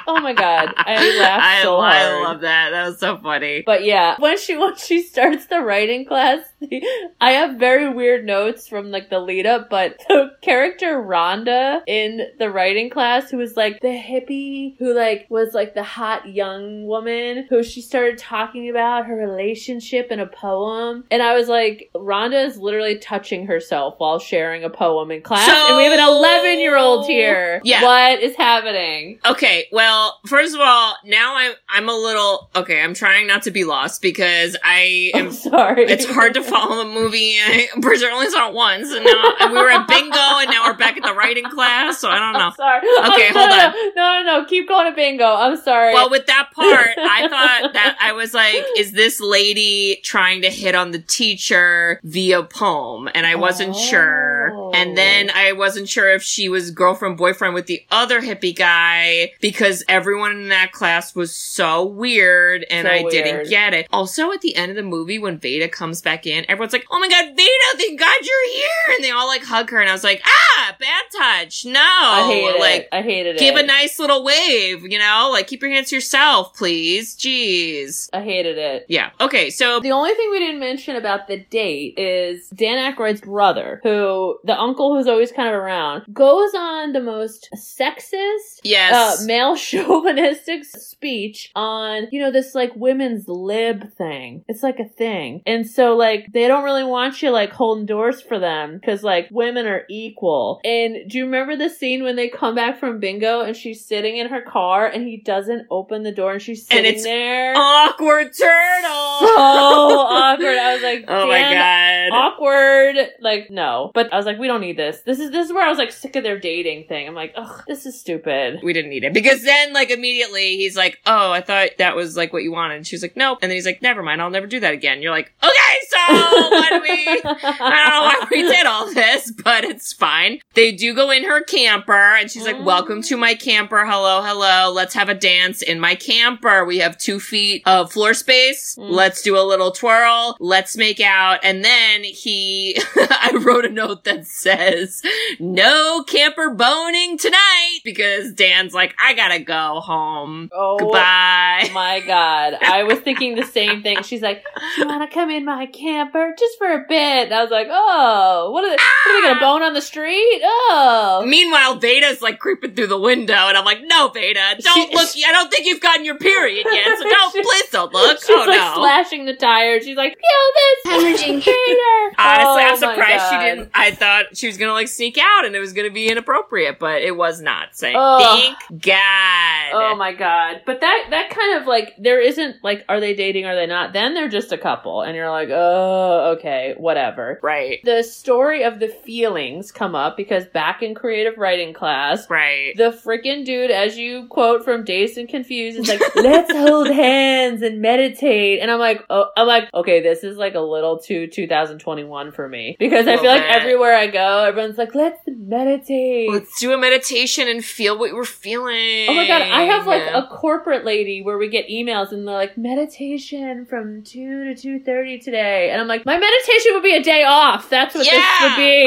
Oh. My god. I laughed I, so I love that. That was so funny. But yeah, when she once she starts the writing class, [laughs] I have very weird notes from like the lead up, but [laughs] the character Rhonda in the writing class who was like the hippie who like was like the hot young woman who she started talking about her relationship in a poem. And I was like, Rhonda is literally touching herself while sharing a poem in class. So- and we have an 11 year old here. Yeah. What is happening? Okay, well, first of all, now I'm I'm a little okay. I'm trying not to be lost because I am. I'm sorry. It's hard to follow the movie. [laughs] I, I'm only saw it once, and now and we were at bingo, and now we're back at the writing class. So I don't know. I'm sorry. Okay, Oh, no, hold no, on. No, no, no, no. Keep going to bingo. I'm sorry. Well, with that part, I [laughs] thought that I was like, is this lady trying to hit on the teacher via poem? And I wasn't oh. sure. Oh. And then I wasn't sure if she was girlfriend boyfriend with the other hippie guy because everyone in that class was so weird and So I didn't get it. Also, at the end of the movie, when Vada comes back in, everyone's like, oh my god, Vada, thank God you're here. And they all like hug her. And I was like, ah, bad touch. No. I hated like, it. I hated Give it. Give a nice little wave, you know? Like, keep your hands to yourself, please. Jeez. I hated it. Yeah. Okay, so. The only thing we didn't mention about the date is Dan Aykroyd's brother, who the uncle who's always kind of around, goes on the most sexist, Yes. uh, male [laughs] chauvinistic speech on, you know, this like women's lib thing. It's like a thing. And so like they don't really want you like holding doors for them because like women are equal. And do you remember the scene when they come back from bingo and she's sitting in her car and he doesn't open the door and she's And sitting it's there? Awkward turtle! so awkward. I was like, [laughs] oh my god. awkward. Like, no. But I was like, we don't need this. This is this is where I was like sick of their dating thing. I'm like, ugh, this is stupid. We didn't need it. Because then, like, immediately he's like, oh, I thought that was, like, what you wanted. And she was like, nope. And then he's like, never mind, I'll never do that again. You're like, okay, so why do we. I don't know why we did all this, but it's fine. They do go in her camper, and she's like, welcome to my camper. Hello, hello. Let's have a dance in my camper. We have two feet of floor space. Mm. Let's do a little twirl. Let's make out. And then he, [laughs] I wrote a note that says, no camper boning tonight because Dan's like, I gotta go home. Oh Goodbye. my god. I was thinking the same thing. [laughs] She's like, Do you wanna come in my camper just for a bit? And I was like, Oh, what are they what are they gonna ah! bone on the street? Oh Meanwhile, Vada's like creeping through the window, and I'm like, "No, Vada, don't She- look. I don't think you've gotten your period yet, so [laughs] don't. She- please don't look. She's oh like no." slashing the tires. She's like, Kill this Hemorrhaging. hater. Honestly, Oh I'm my surprised she didn't. I thought she was gonna like sneak out, and it was gonna be inappropriate, but it was not. Saying, Ugh. thank God. Oh my god. But that that kind of like there isn't like are they dating are they not? Then they're just a couple and you're like, "Oh, okay, whatever." Right. The story of the feelings come up because back in creative writing class, Right. the freaking dude as you quote from Dazed and Confused is like, [laughs] "Let's hold hands and meditate." And I'm like, "Oh, I'm like, okay, this is like a little too 2021 for me." Because I feel like everywhere I go. Everyone's like, let's meditate. Let's do a meditation and feel what we're feeling. Oh my god, I have like a corporate lady where we get emails and they're like meditation from two to two thirty today, and I'm like, my meditation would be a day off. That's what Yeah, this would be.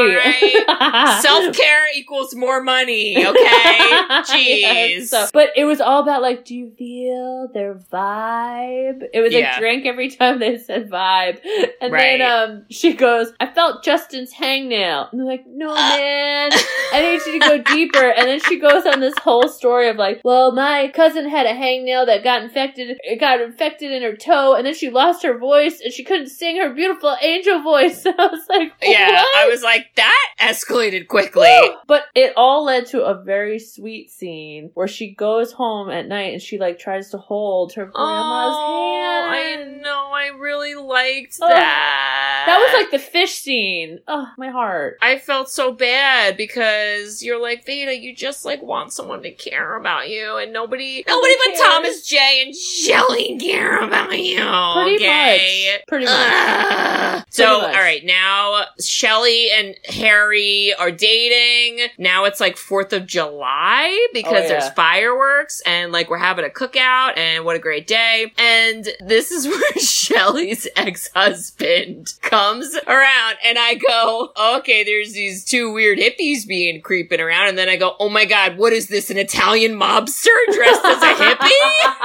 alright. [laughs] self care equals more money. Okay, [laughs] jeez. Yes, so- but it was all about like, do you feel their vibe? It was Yeah. like drink every time they said vibe, and Right. then um, she goes, I felt Justin's hangnail, and like, no [laughs] man, I need you to go deeper. And then she goes on this whole story of like, well, my cousin had a hangnail that got infected. It got infected in her toe, and then she lost her voice, and she couldn't sing her beautiful angel voice. And [laughs] I was like, yeah. I was like, that escalated quickly. But it all led to a very sweet scene where she goes home at night and she like tries to hold her grandma's oh, hand. I know. I really liked Oh, that. That was like the fish scene. Oh, my heart. I felt so bad because you're like Vada, you just like want someone to care about you, and nobody, nobody but cares. Thomas J and Shelly care about you. Pretty okay? much. Pretty much. Ugh. So, much. all right, now Shelly and Harry are dating. Now it's like 4th of July because Oh, yeah. there's fireworks and like we're having a cookout and what a great day. And this is [laughs] where Shelly's ex-husband comes around and I go, okay, there's these two weird hippies being creeping around. And then I go, oh my God, what is this? An Italian mobster dressed as a hippie? [laughs]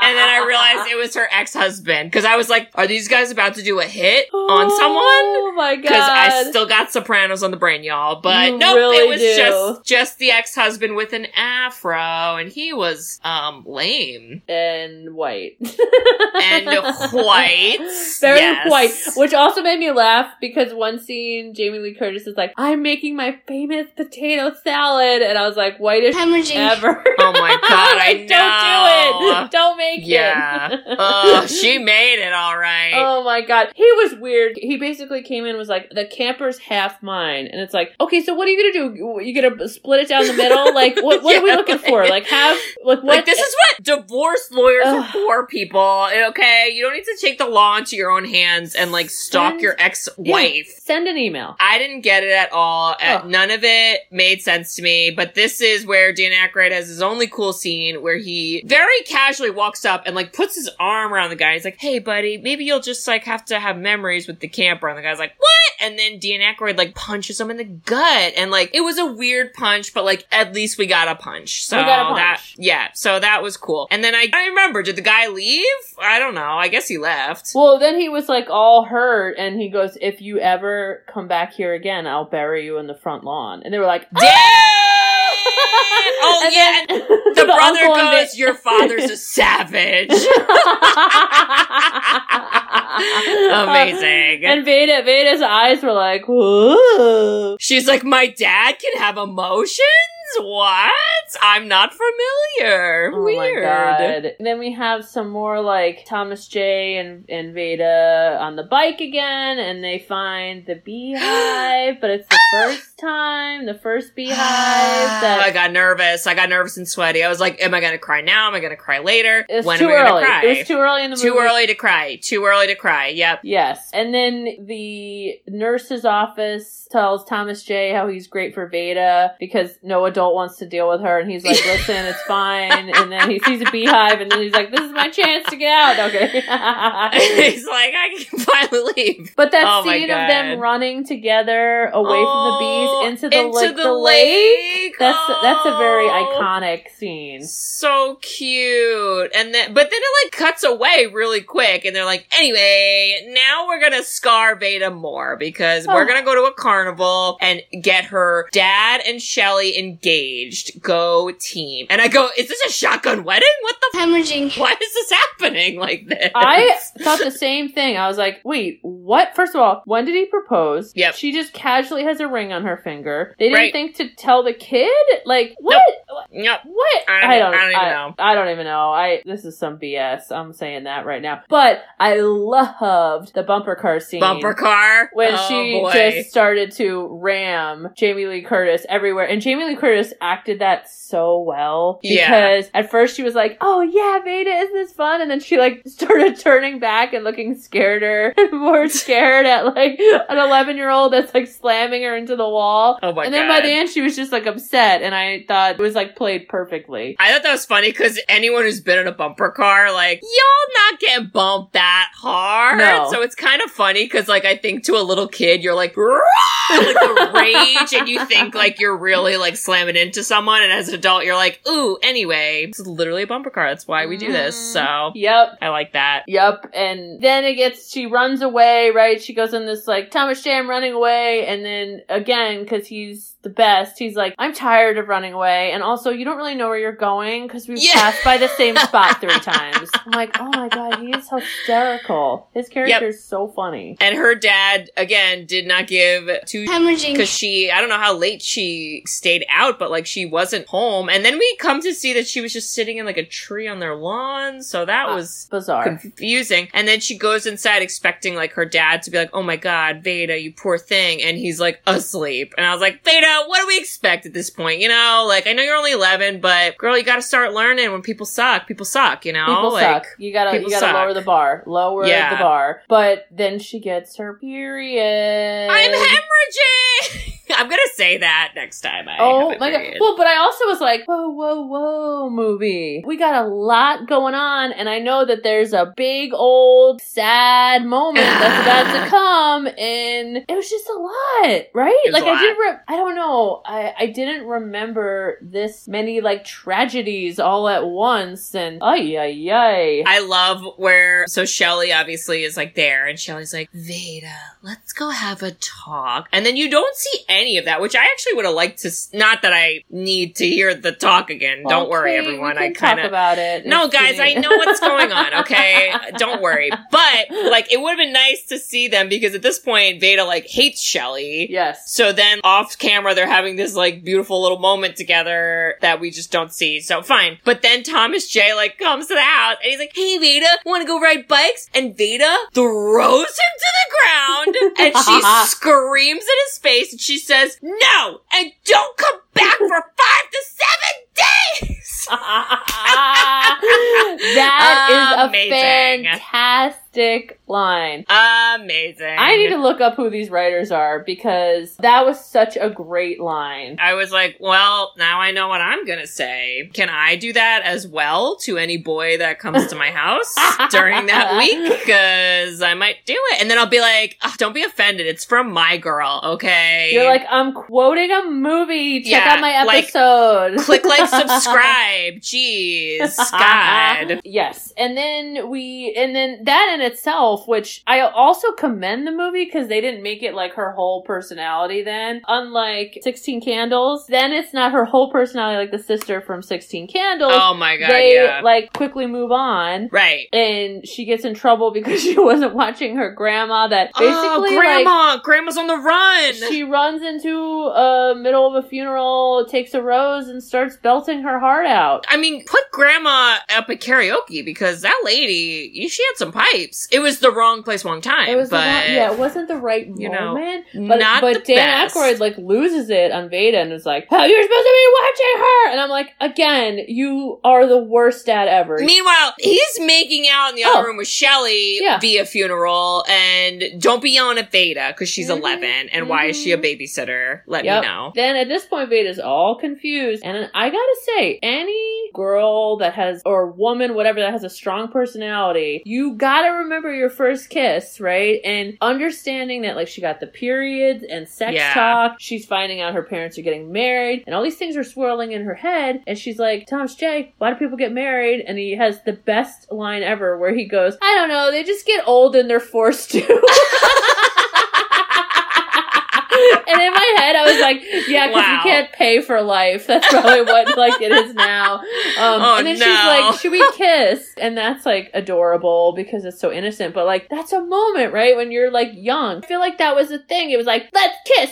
And then I realized it was her ex-husband because I was like, "Are these guys about to do a hit on someone?" Oh my god. Because I still got Sopranos on the brain, y'all. But You nope, really it was do. just just the ex-husband with an afro, and he was um lame and white. and [laughs] white, Very Yes. white. Which also made me laugh because one scene Jamie Lee Curtis is like, I'm making my famous potato salad and I was like, whitest Hemorrhaging. Ever. [laughs] Oh my god, [laughs] I Like, Don't do it. [laughs] Don't make Yeah. it. Oh, she made it all right. Oh my god. He was weird. He basically came in and was like, the camper's half mine. And it's like, okay, so what are you gonna do? You gonna split it down the middle? Like, what, what are we Yeah, looking for? like- Like, have, like, what? Like this is what divorce lawyers are for, people. Okay, you don't need to take the law into your own hands and like stalk Send- your ex-wife. Send an email. I didn't get it at all. Ugh. None of it made sense to me. But this is where Dan Aykroyd has his only cool scene where he very casually walks up and like puts his arm around the guy. He's like, "Hey, buddy, maybe you'll just like have to have memories with the camper." And the guy's like, "What?" And then Dan Aykroyd like punches him in the gut, and like it was a weird punch, but like at least we got a punch. So a punch. that yeah, so that was cool. And then I I remember, did the guy leave? I don't know. I guess he left. Well, then he was like all hurt, and he goes, "If you ever come back here again, I'll bury you in the front lawn." And they were like, Damn! Ah! Oh [laughs] And yeah. then [laughs] The, brother goes, the- "Your father's a [laughs] savage." Amazing. And Vada, Vada's eyes were like, "Whoa." She's like, "My dad can have emotions. What? I'm not familiar. Oh Weird." my god. And then we have some more like Thomas J and, and Vada on the bike again, and they find the beehive, but it's the [gasps] first time, the first beehive [sighs] I got nervous. I got nervous and sweaty. I was like, "Am I going to cry now? Am I going to cry later? it was when too am I early. to cry?" It was too early in the Too movie. early to cry. Too early to cry. Yep. Yes. And then the nurse's office tells Thomas J how he's great for Vada because no adult wants to deal with her. And he's like, listen, it's fine. And then he sees a beehive and then he's like, this is my chance to get out. Okay. [laughs] He's like, I can finally leave. but that Oh scene of them running together away Oh, from the bees oh, into the, into like, the the lake. That's that's a very Oh. iconic scene. So cute. And then, but then it like cuts away really quick and they're like, anyway, now we're gonna scar Vada more because we're Oh. gonna go to a carnival and get her dad and Shelly engaged. Go team. And I go, is this a shotgun wedding? What the Hemorrhaging. why is this happening like this? I thought the same thing. I was like, wait, what? First of all, when did he propose? Yep. She just casually has a ring on her finger. They didn't Right. think to tell the kid? Like, what? Yep. What? I don't- I don't even know. I don't even know. I this is some BS. I'm saying that right now. But I loved the bumper car scene. Bumper car. When Oh, she boy. just started to ram Jamie Lee Curtis everywhere. And Jamie Lee Curtis actress acted that so well Yeah. because at first she was like, "Oh yeah, Vada, isn't this fun?" And then she like [laughs] started turning back and looking scareder and [laughs] more scared at like an eleven year old that's like slamming her into the wall. Oh my and then by God. the end, she was just like upset, and I thought it was like played perfectly. I thought that was funny because anyone who's been in a bumper car, like, y'all not getting bumped that hard. No. So it's kind of funny because, like, I think to a little kid, you're like, [laughs] like the rage, and you think like you're really like slamming into someone, and as an adult, you're like, ooh, anyway, it's literally a bumper car. That's why we do this. Mhm. So Yep. I like that. Yep, and then it gets she runs away, right? She goes in this like Thomas J, I'm running away, and then again because he's the best, he's like, I'm tired of running away, and also you don't really know where you're going because we've Yeah. passed by the same spot three [laughs] times. I'm like, oh my god, he is hysterical. His character Yep. is so funny. And her dad, again, did not give two Hemorrhaging. because she, I don't know how late she stayed out, but like she wasn't home. And then we come to see that she was just sitting in like a tree on their lawn. So that Ah, was Bizarre. confusing. And then she goes inside expecting like her dad to be like, oh my God, Vada, you poor thing. And he's like asleep. And I was like, Vada, what do we expect at this point? You know, like I know you're only 11, but girl, you gotta start learning when people suck. People suck, you know? People like, suck. You gotta you gotta suck. lower the bar. Lower Yeah. the bar. But then she gets her period. I'm hemorrhaging! [laughs] [laughs] I'm gonna say that next time I Oh my god. Well, but I also was like, whoa, whoa, whoa, movie. We got a lot going on, and I know that there's a big old sad moment that's [laughs] about to come, and it was just a lot, right? Like I didn't re- I don't know. I I didn't remember this many like tragedies all at once and ay ay ay. I love where so Shelly obviously is like there and Shelly's like, Vada, let's go have a talk. And then you don't see any of that, which I actually would have liked to not that I need to hear the talk again. don't worry everyone. we I kind of about it. No, guys, I know what's going on, [laughs] okay? Don't worry. But like it would have been nice to see them because at this point Vada like hates Shelly. Yes. So then off camera, they're having this like beautiful little moment together that we just don't see. So fine. But then Thomas J like comes to the house and he's like, Hey Vada, wanna go ride bikes? And Vada throws him to the ground and she [laughs] screams in his face and she says, No! And don't come back for [laughs] five to seven days! [laughs] that is a Amazing. Fantastic line. Amazing. I need to look up who these writers are because that was such a great line. I was like, well, now I know what I'm gonna say. Can I do that as well to any boy that comes to my house [laughs] during that week? Because I might do it. And then I'll be like, "Ugh, don't be offended. It's from my girl, okay? You're like, I'm quoting a movie. Check Yeah, out my like, episode. click like, [laughs] subscribe. Jeez. God. [laughs] yes. And then we, and then that in itself, which I also commend the movie because they didn't make it like her whole personality then. Unlike 16 Candles, then it's not her whole personality like the sister from 16 Candles. Oh my god, they yeah. like quickly move on. right. And she gets in trouble [laughs] because she wasn't watching her grandma that oh, basically oh, like grandma! Grandma's on the run! she runs into a middle of a funeral, takes a rose, and starts belting her heart out. I mean, put grandma up at karaoke because that lady, she had some pipes. It was the wrong place, wrong time. It was but the wrong, yeah, it wasn't the right you know, moment. But not but Dan best. Aykroyd like loses it on Vada and is like, "Oh, you're supposed to be watching her," and I'm like, "Again, you are the worst dad ever." Meanwhile, he's making out in the other Oh. room with Shelly Yeah. via funeral, and don't be yelling at Vada because she's Mhm. 11, and why is she a Mhm. babysitter? Let Yep. me know. Then at this point, Vada's all confused. And I gotta say, any girl that has, or woman, whatever, that has a strong personality, you gotta remember your first kiss, right? And understanding that, like, she got the periods and sex Yeah. talk. She's finding out her parents are getting married, and all these things are swirling in her head. And she's like, Thomas J, why do people get married? And he has the best line ever where he goes, I don't know, they just get old and they're forced to. [laughs] [laughs] and in my head, I was like, "Yeah, because Wow. we can't pay for life. That's probably what like it is now." Um, Oh, and then she's like, "Should we kiss?" And that's like adorable because it's so innocent. But like, that's a moment, right? When you're like young. I feel like that was a thing. It was like, "Let's kiss,"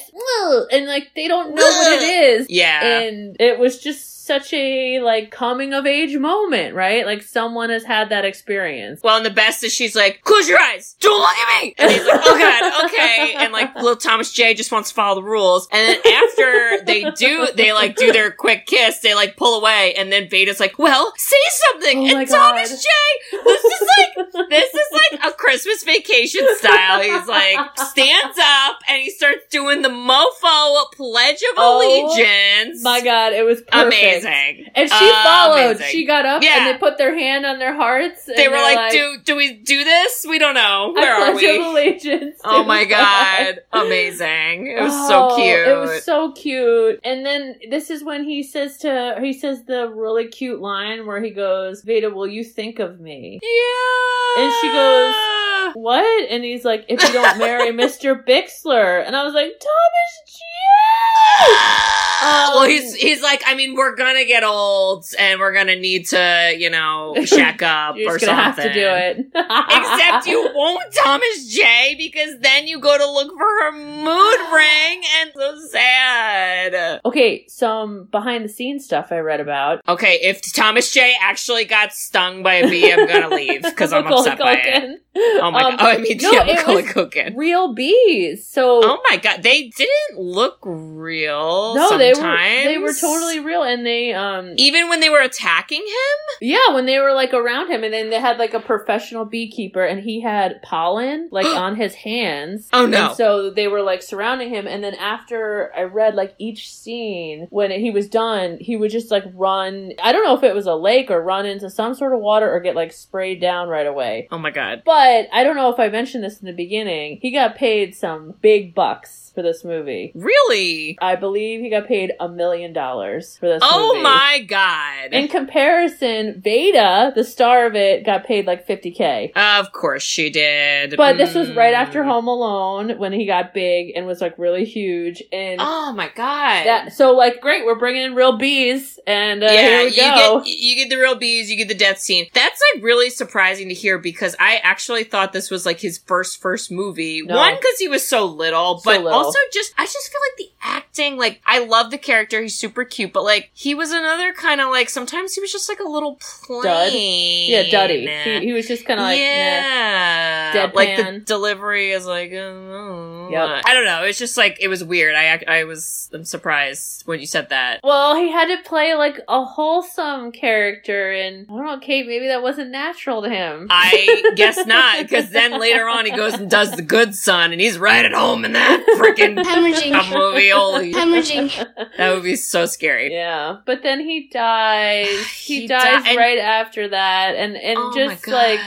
and like they don't know what it [laughs] is. Yeah. And it was just such a like coming of age moment, right? Like someone has had that experience. well, and the best is she's like, close your eyes, don't look at me! And he's like, oh god, okay. And like, little Thomas J just wants to follow the rules. And then after they do, they like do their quick kiss, they like pull away, and then Vada's like, well, say something. Oh and Thomas J, this is like, this is like a Christmas vacation style. He's like, stands up and he starts doing the mofo pledge of Oh, allegiance. My God, it was perfect. Amazing. And she followed. Amazing. She got up Yeah. and they put their hand on their hearts. and They were they're like, do do we do this? We don't know. I Where are we? allegiance. Oh my god, amazing! It was so Oh, cute. It was so cute. And then this is when he says to he says the really cute line where he goes, "Vada, will you think of me?" yeah. And she goes, What? And he's like, "If you don't marry [laughs] Mr. Bixler." And I was like, "Thomas J." [gasps] well, Um, he's he's like, I mean, we're gonna get old, and we're gonna need to, you know, [laughs] shack up You're or gonna something. have to do it. [laughs] Except you won't, Thomas J, because then you go to look for her mood [gasps] ring, and so sad. Okay, some behind the scenes stuff I read about. Okay, if Thomas J actually got stung by a bee, I'm gonna leave because I'm upset by it. Oh my Um, god! Oh, I mean, no, yeah, it was Culkin. Real bees. So Oh my god, they didn't look real. no, they were they were totally real, and they um Even when they were attacking him? yeah when they were like around him, and then they had like a professional beekeeper, and he had pollen like [gasps] on his hands. Oh no. And so they were like surrounding him, and then after I read like each scene when he was done, he would just like run. I don't know if it was a lake or run into some sort of water or get like sprayed down right away. oh my god. But I don't know if I mentioned this in the beginning. He got paid some big bucks for this movie. Really? I believe he got paid a million dollars for this Oh movie. my god. In comparison, Vada, the star of it, got paid like 50k. of course she did. But this was right after Mm. Home Alone when he got big and was like really huge. And Oh my god. that, so like, great, we're bringing in real bees. And uh, yeah, here we you go. get you get the real bees, you get the death scene. That's like really surprising to hear because I actually thought this was like his first first movie. No. One because he was so little, So but little. also just I just feel like the acting. Like I love the character; he's super cute, but like he was another kind of like sometimes he was just like a little Dud? plain. yeah, Duddy. He, he was just kind of like, nah. yeah, like the delivery is like, uh, Yep. I don't know. It's just like it was weird. I I was I'm surprised when you said that. Well, he had to play like a wholesome character, and I don't know, Kate. Maybe that wasn't natural to him. I [laughs] guess not, because then later on he goes and does the good son, and he's right at home in that [laughs] freaking [laughs] Hemorrhaging. movie. Holy, Hemorrhaging. [laughs] that would be so scary. yeah, but then he dies. [sighs] He, He dies di- and- right after that, and and oh just like.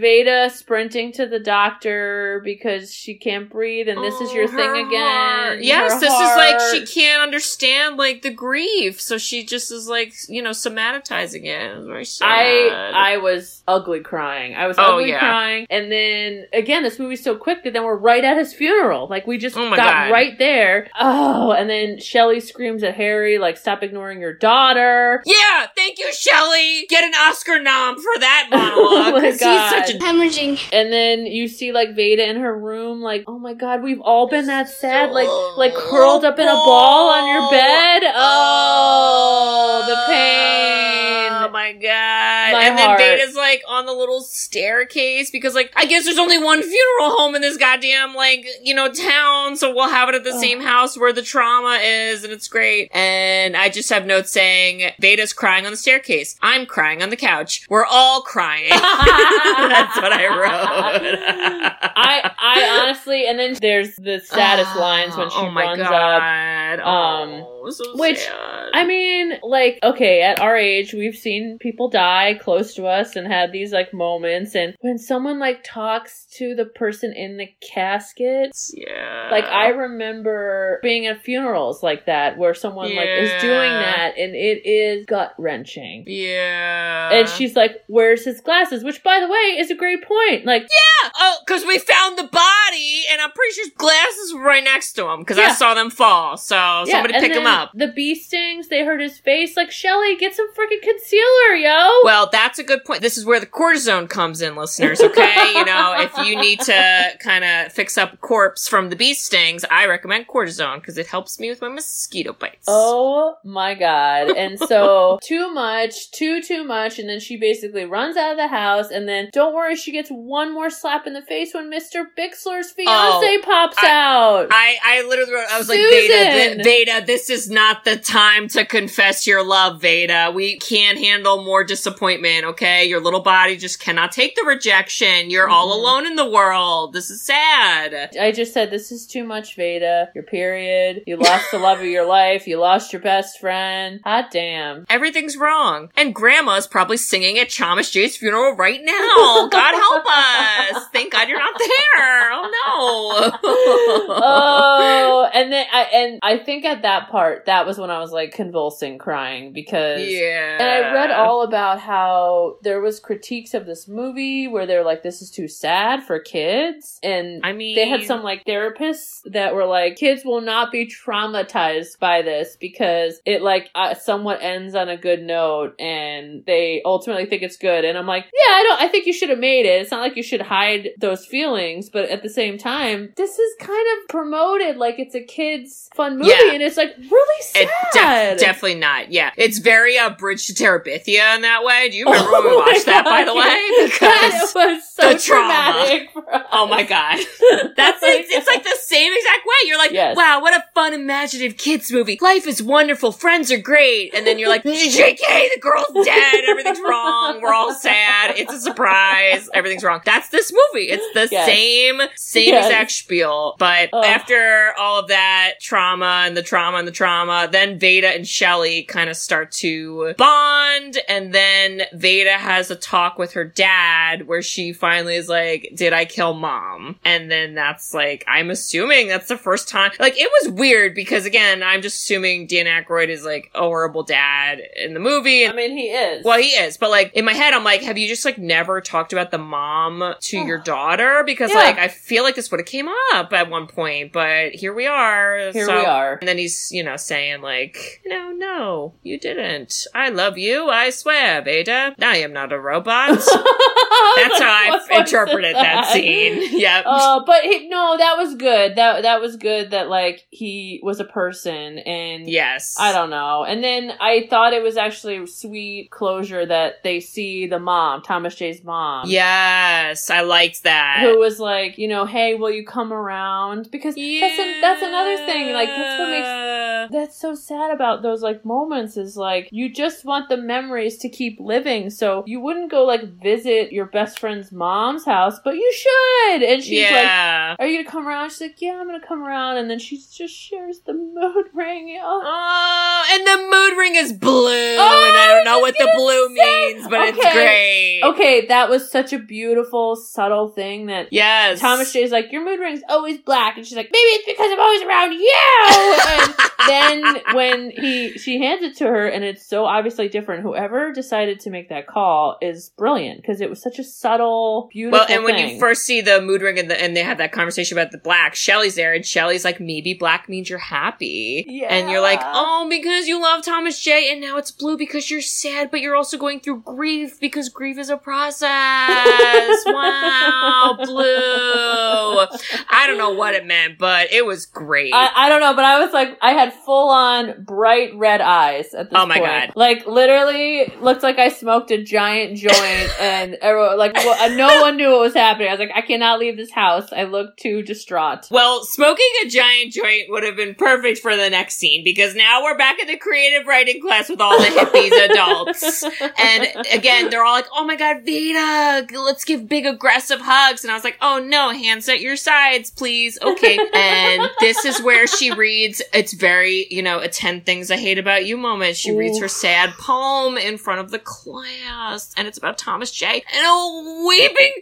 Vada sprinting to the doctor because she can't breathe, and this is oh, your Oh, thing her again. heart. Yes, Her this is like she can't understand like the grief, so she just is like you know somatizing it. It's very sad. I I was ugly crying. I was Oh, ugly yeah. crying, and then again, this movie's so quick that then we're right at his funeral. Like we just Oh my got God. right there. Oh, and then Shelly screams at Harry, like, "Stop ignoring your daughter." yeah, thank you, Shelly. Get an Oscar nom for that [laughs] Oh monologue my because he's God. such a Hemorrhaging. And then you see like Vada in her room, like, "Oh my God, we've all been that sad, like, like curled up in a ball on your bed." Oh, oh the pain. Oh my god. My and then heart. Vada's like on the little staircase because like I guess there's only one funeral home in this goddamn like, you know, town, so we'll have it at the Ugh. same house where the trauma is and it's great. And I just have notes saying Vada's crying on the staircase. I'm crying on the couch. We're all crying. [laughs] [laughs] That's what I wrote. [laughs] I I honestly, and then there's the saddest [sighs] lines when she oh my runs up. god. Um, oh, so which, sad. I mean, like, okay, at our age, we've seen people die close to us and had these like moments. And when someone like talks to the person in the casket, yeah. like I remember being at funerals like that where someone like is doing that and it is gut wrenching. Yeah. And she's like, "Where's his glasses?" Which, by the way, is a great point. Like, yeah, Oh, because we found the body, and I'm pretty sure his glasses were right next to him because I saw them fall. So yeah, somebody and pick him then up. The bee stings. They hurt his face. Like, Shelly, get some freaking concealer, yo. Well, that's a good point. This is where the cortisone comes in, listeners, okay? [laughs] you know, if you need to kind of fix up a corpse from the bee stings, I recommend cortisone because it helps me with my mosquito bites. Oh my god. And so [laughs] too much, too too much, and then she basically runs out of the house and then don't worry, she gets one more slap in the face when Mr. Bixler's oh, fiance pops I- out. I, I literally wrote, I was like, Susan! Vada, th- Vada, this is not the time to confess your love, Vada. We can't handle more disappointment, okay? Your little body just cannot take the rejection. You're all Mhm. alone in the world. This is sad. I just said this is too much, Vada. Your period. You lost the love of your life. You lost your best friend. Hot damn. Everything's wrong. And grandma's probably singing at Thomas J's funeral right now. God help us. [laughs] Thank God you're not there. Oh no. [laughs] oh, and then I and I think at that part that was when I was like convulsing, crying because yeah. And I read all about how there was critiques of this movie where they're like, "This is too sad for kids," and I mean, they had some like therapists that were like, "Kids will not be traumatized by this because it like uh, somewhat ends on a good note, and they ultimately think it's good." And I'm like, "Yeah, I don't. I think you should have made it. It's not like you should hide those feelings, but at the same time, this is kind of promoted like it's a kids fun movie, Yeah. and it's like really sad." It def- definitely not. Yeah, it's very uh, Bridge to Terabithia in that way. Do you [laughs] remember when we Oh watched that, by the way? [laughs] Because was so the traumatic. oh my god, [laughs] that's it. It's like the same exact way. You're like, Yes. wow, what a fun, imaginative kids movie. Life is wonderful. Friends are great. And then you're like, J.K. The girl's dead. Everything's wrong. We're all sad. It's a surprise. Everything's wrong. That's this movie. It's the Yes. same, same Yes. exact spiel. But Ugh. after all of that trauma and the trauma and the trauma, then Vada and Shelly kind of start to bond. And then Vada has a talk with her dad where she finally is like, did I kill mom? And then that's like, I'm assuming that's the first time. Like, it was weird because again, I'm just assuming Dan Aykroyd is like a horrible dad in the movie. I mean, he is. Well, he is, but like in my head, I'm like, have you just like never talked about the mom to [sighs] your daughter? Because Yeah. like I feel like this would have came up at one point, but here we are. Here so- we are. And then he's, you know, saying like, no, no, you didn't. I love you. I swear, Vada. I am not a robot. [laughs] That's how I [laughs] interpreted that scene. [laughs] Yep. Uh, but he, no, that was good. That that was good. That like he was a person, and yes. I don't know. And then I thought it was actually sweet closure that they see the mom, Thomas J's mom. Yes, I liked that. Who was like, you know, hey, will you come around? Because that's an, that's another thing. Like that's what makes Yeah. That's so sad about those like moments is like you just want the memories to keep living so you wouldn't go like visit your best friend's mom's house but you should and she's like yeah. are you gonna come around she's like yeah i'm gonna come around and then she just shares the mood [laughs] ring oh, Oh, and the mood ring is blue, oh, and I don't know what the blue say- means, but it's great. okay that was such a beautiful subtle thing that Yes. Thomas J's like, your mood ring's always black, and she's like, maybe it's because I'm always around you. [laughs] and then when he she hands it to her, and it's so obviously different. Whoever decided to make that call is brilliant because it was such a subtle, beautiful. Well, and when you first see the mood ring and, the, and they have that conversation about the black, Shelly's there, and Shelly's like, maybe black means you're happy. Yeah. And you're like, oh, because you love Thomas J, and now it's blue because you're sad, but you're also going through grief because grief is a process. [laughs] wow, blue. I don't know what it meant, but it was great. I, I don't know, but I was like, I had full on bright red eyes at this point. Oh my point. God. Like literally looked like I smoked a giant joint, [laughs] and everyone, like wha- uh, no one knew what was happening. I was like, I cannot leave this house. I look too distraught. Well, smoking a giant joint would have been perfect for the next scene because now we're back in the creative writing class with all the hippies [laughs] adults. And again, they're all like, oh my god, Vada, let's give big aggressive hugs. And I was like, oh no, hands at your sides, please. Okay. And this is where she reads, it's very, you know, a 10 things I hate about you moment. She reads her sad poem in front of the class and it's about Thomas J. And a weeping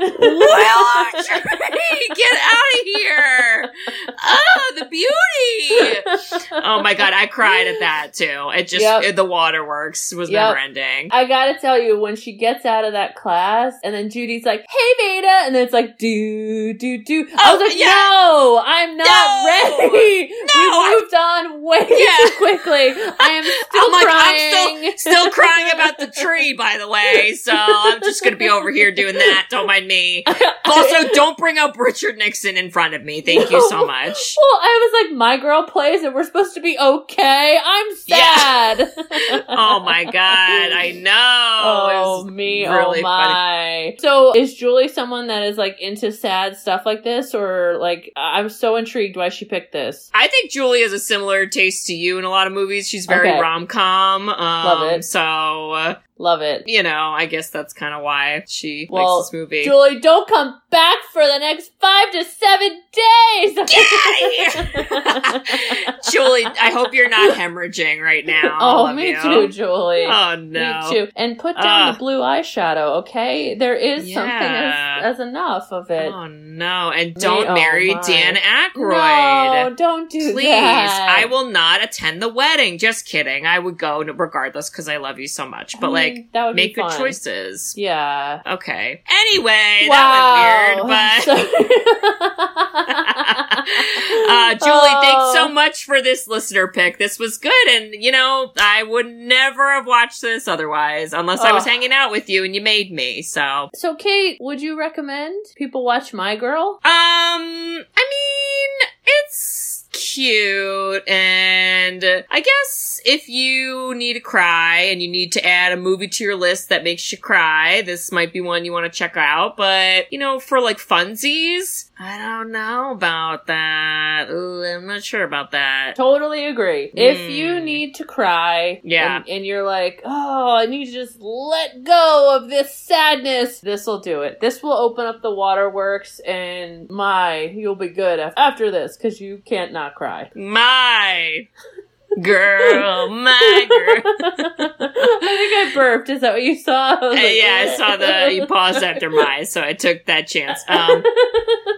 Will Tree, [laughs] get out of here. Oh, the beauty. Oh my god, I cried at that too. It just Yep. it- the waterworks was Yep. never ending. I gotta tell you, when she gets out of that class, and then Judy's like, "Hey, Vada," and then it's like, "Do do do." I Oh, was like, yeah. "No, I'm not No. ready. No, we moved on way Yeah. too quickly. I am still I'm like, crying. I'm still [laughs] still crying about the tree, by the way. So I'm just gonna be over here doing that. Don't mind me. [laughs] Also, don't bring up Richard Nixon in front of me. Thank you so much. Well, I was like, my girl plays and we're supposed to be okay. I'm Yeah. sad. [laughs] Oh my god, I know. Oh me, oh really oh my. So is Julie someone that is like into sad stuff like this, or like I'm so intrigued why she picked this? I think Julie is a similar taste to you in a lot of movies. She's very Okay. rom com. Um, Love it. So, uh, Love it. you know, I guess that's kind of why she Well, likes this movie. Julie, don't come back for the next five to seven days. Get outta here! [laughs] Julie, I hope you're not hemorrhaging right now. oh, me you. too, Julie. Oh no. Me too. And put down Ah. the blue eyeshadow, okay? There is Yeah. something as, as enough of it. Oh no! And don't oh, marry my. Dan Aykroyd. No, don't do that. Please, that. I will not attend the wedding. Just kidding. I would go regardless because I love you so much. But I like, mean, that would make good choices. Yeah. Okay. Anyway, that went weird, [laughs] but. [laughs] uh, Julie, thanks so Oh. much for this listener pick. This was good, and you know, I would never have watched this otherwise unless I was Oh. hanging out with you and you made me. So, So, Kate, would you recommend people watch My Girl? Um, I mean, it's cute, and I guess if you need to cry and you need to add a movie to your list that makes you cry, this might be one you want to check out. But, you know, for like funsies, I don't know about that. Ooh, I'm not sure about that. Totally agree. If you Hmm. need to cry, Yeah. and, and you're like, oh, I need to just let go of this sadness, this will do it. This will open up the waterworks, and my, you'll be good after this because you can't not cry. My girl, my girl. [laughs] I think I burped. Is that what you saw? I Uh, like, yeah, I saw the you paused after [laughs] my, so I took that chance. Um,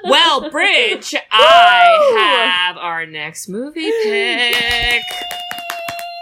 well, Bridge, I have our next movie pick.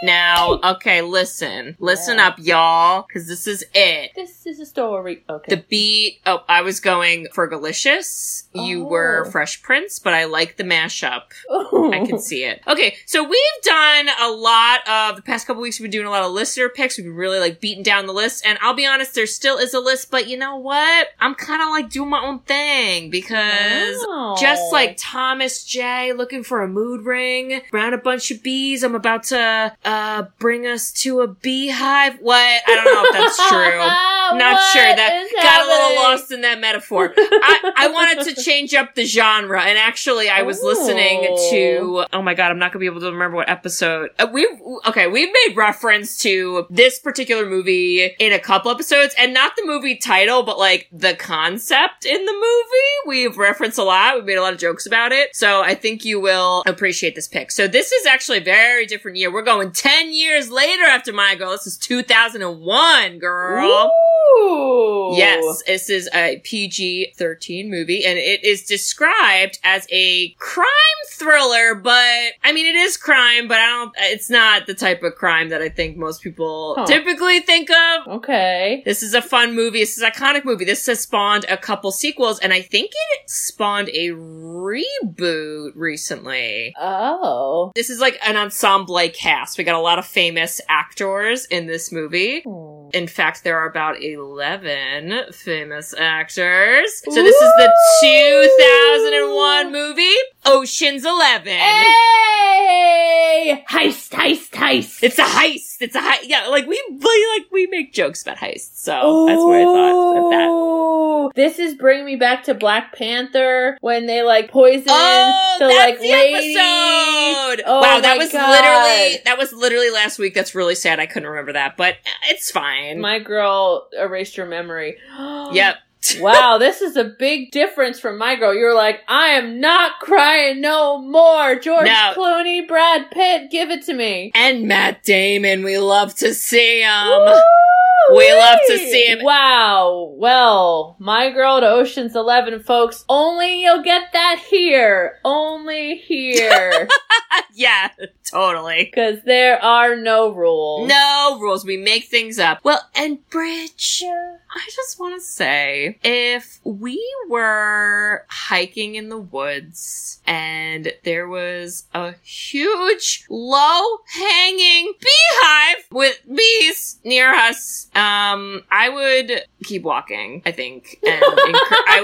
Now, okay, listen, listen Yeah. up, y'all, because this is it. this is a story. Okay. The beat. Oh, I was going for Delicious. You were Oh. Fresh Prince, but I like the mashup. Oh. I can see it. Okay, so we've done a lot of the past couple weeks. We've been doing a lot of listener picks. We've been really like beating down the list, and I'll be honest, there still is a list. But you know what? I'm kind of like doing my own thing because Wow. just like Thomas J looking for a mood ring around a bunch of bees. I'm about to uh bring us to a beehive. What? I don't know if that's true. [laughs] Not sure. That got a little lost in that metaphor. I, I wanted to change up the genre, and actually, I was listening to. Oh my god, I'm not gonna be able to remember what episode. Uh, we've okay, we've made reference to this particular movie in a couple episodes, and not the movie title, but like the concept in the movie. We've referenced a lot. We've made a lot of jokes about it, so I think you will appreciate this pick. So this is actually a very different year. We're going ten years later after My Girl. This is 2001, girl. Ooh. Yes, this is a PG 13 movie, and it is described as a crime thriller, but I mean, it is crime, but I don't, it's not the type of crime that I think most people Huh. typically think of. Okay. This is a fun movie. This is an iconic movie. This has spawned a couple sequels, and I think it spawned a reboot recently. Oh. This is like an ensemble cast. We got a lot of famous actors in this movie. Hmm. In fact, there are about 11 famous actors. So this is the 2001 movie, Ocean's 11. Hey! Heist, heist, heist. It's a heist. It's a heist. Yeah, like we, like we make jokes about heists. So that's where I thought of that. This is bringing me back to Black Panther when they like poison Oh, the that's like the lady. episode. Oh wow, that was God. literally that was literally last week. That's really sad. I couldn't remember that, but it's fine. My girl erased your memory. [gasps] yep. [laughs] wow, this is a big difference from my girl. You're like, I am not crying no more. George No. Clooney, Brad Pitt, give it to me. And Matt Damon, we love to see him. Woo! We love to see him. Wow. Well, my girl to Ocean's Eleven, folks. Only you'll get that here. Only here. [laughs] yeah, totally. Because there are no rules. No rules. We make things up. Well, and Bridge, I just want to say if we were hiking in the woods and there was a huge, low hanging beehive with bees near us, um, I would keep walking, I think. And I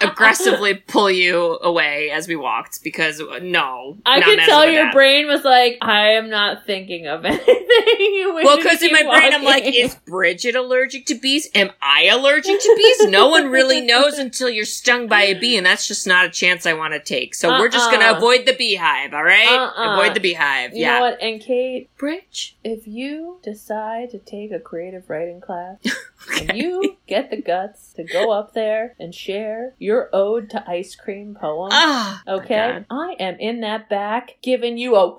would [laughs] aggressively pull you away as we walked because no. I could tell your that. brain was like, I am not thinking of [laughs] anything. [laughs] Well, because in my brain, I'm like, is Bridget allergic to bees? Am I allergic to bees? No one really knows until you're stung by a bee, and that's just not a chance I want to take. So we're just gonna Uh-uh. avoid the beehive, all right? Uh-uh. Avoid the beehive. You yeah. know what? And Kate, Bridge. if you decide to take a creative writing class [laughs] and you get the guts to go up there and share your ode to ice cream poem, Ah. okay, I am in that back giving you a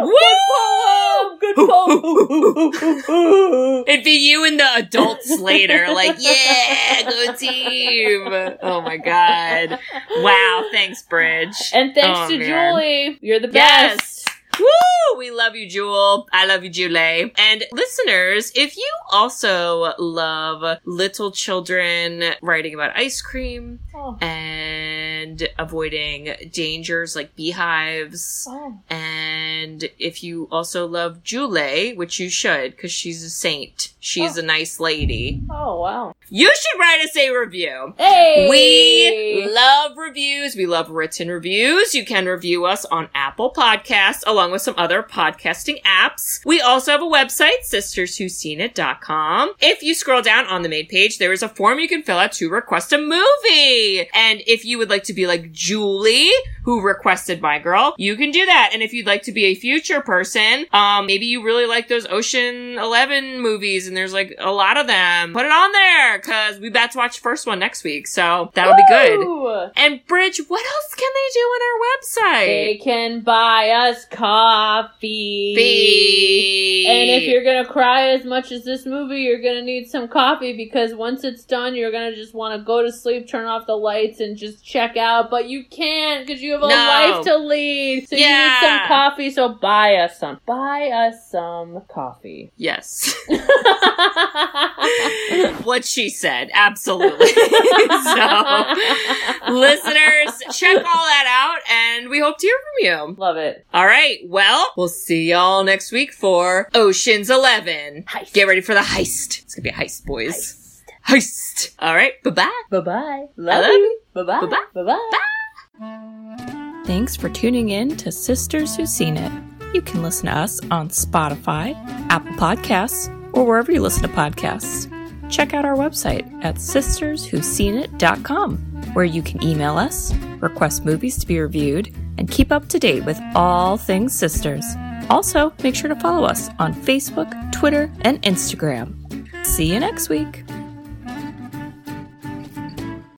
Woo! Woo! Good poem. It'd be you and the adults [laughs] later, like, yeah, go team. Oh my god. Wow, thanks, Bridge. and thanks Oh, to man. Julie, you're the Yes. Woo! We love you, Jewel. I love you, Julie. And listeners, if you also love little children writing about ice cream Oh, and avoiding dangers like beehives, oh. and if you also love Julie, which you should, because she's a saint, she's Oh. a nice lady, Oh wow. You should write us a review. Hey, We love reviews. We love written reviews. You can review us on Apple Podcasts along with some other podcasting apps. We also have a website, sisterswhoseenit.com. If you scroll down on the main page, there is a form you can fill out to request a movie. And if you would like to be like Julie, who requested My Girl, you can do that. And if you'd like to be a future person, um, maybe you really like those Ocean 11 movies and there's like a lot of them, put it on there because we about to watch the first one next week. So that'll be good. And Bridge, what else can they do on our website? They can buy us coffee. Be. And if you're gonna cry as much as this movie, you're gonna need some coffee because once it's done, you're gonna just want to go to sleep, turn off the lights, and just check out. But you can't because you have a No. life to lead. So you need some coffee. So buy us some. Buy us some coffee. yes. [laughs] [laughs] what she said. Absolutely. [laughs] so, listeners, check all that out and we hope to hear from you. Love it. All right. Well, we'll see y'all next week for Ocean's 11. Heist. Get ready for the heist. It's going to be a heist, boys. Heist. All right. Bye-bye. Bye bye. love Love you. Bye bye. Bye-bye. Bye bye. Thanks for tuning in to Sisters Who Seen It. You can listen to us on Spotify, Apple Podcasts, or wherever you listen to podcasts. Check out our website at sisterswhoseenit.com, where you can email us, request movies to be reviewed, and keep up to date with all things sisters. Also, make sure to follow us on Facebook, Twitter, and Instagram. See you next week.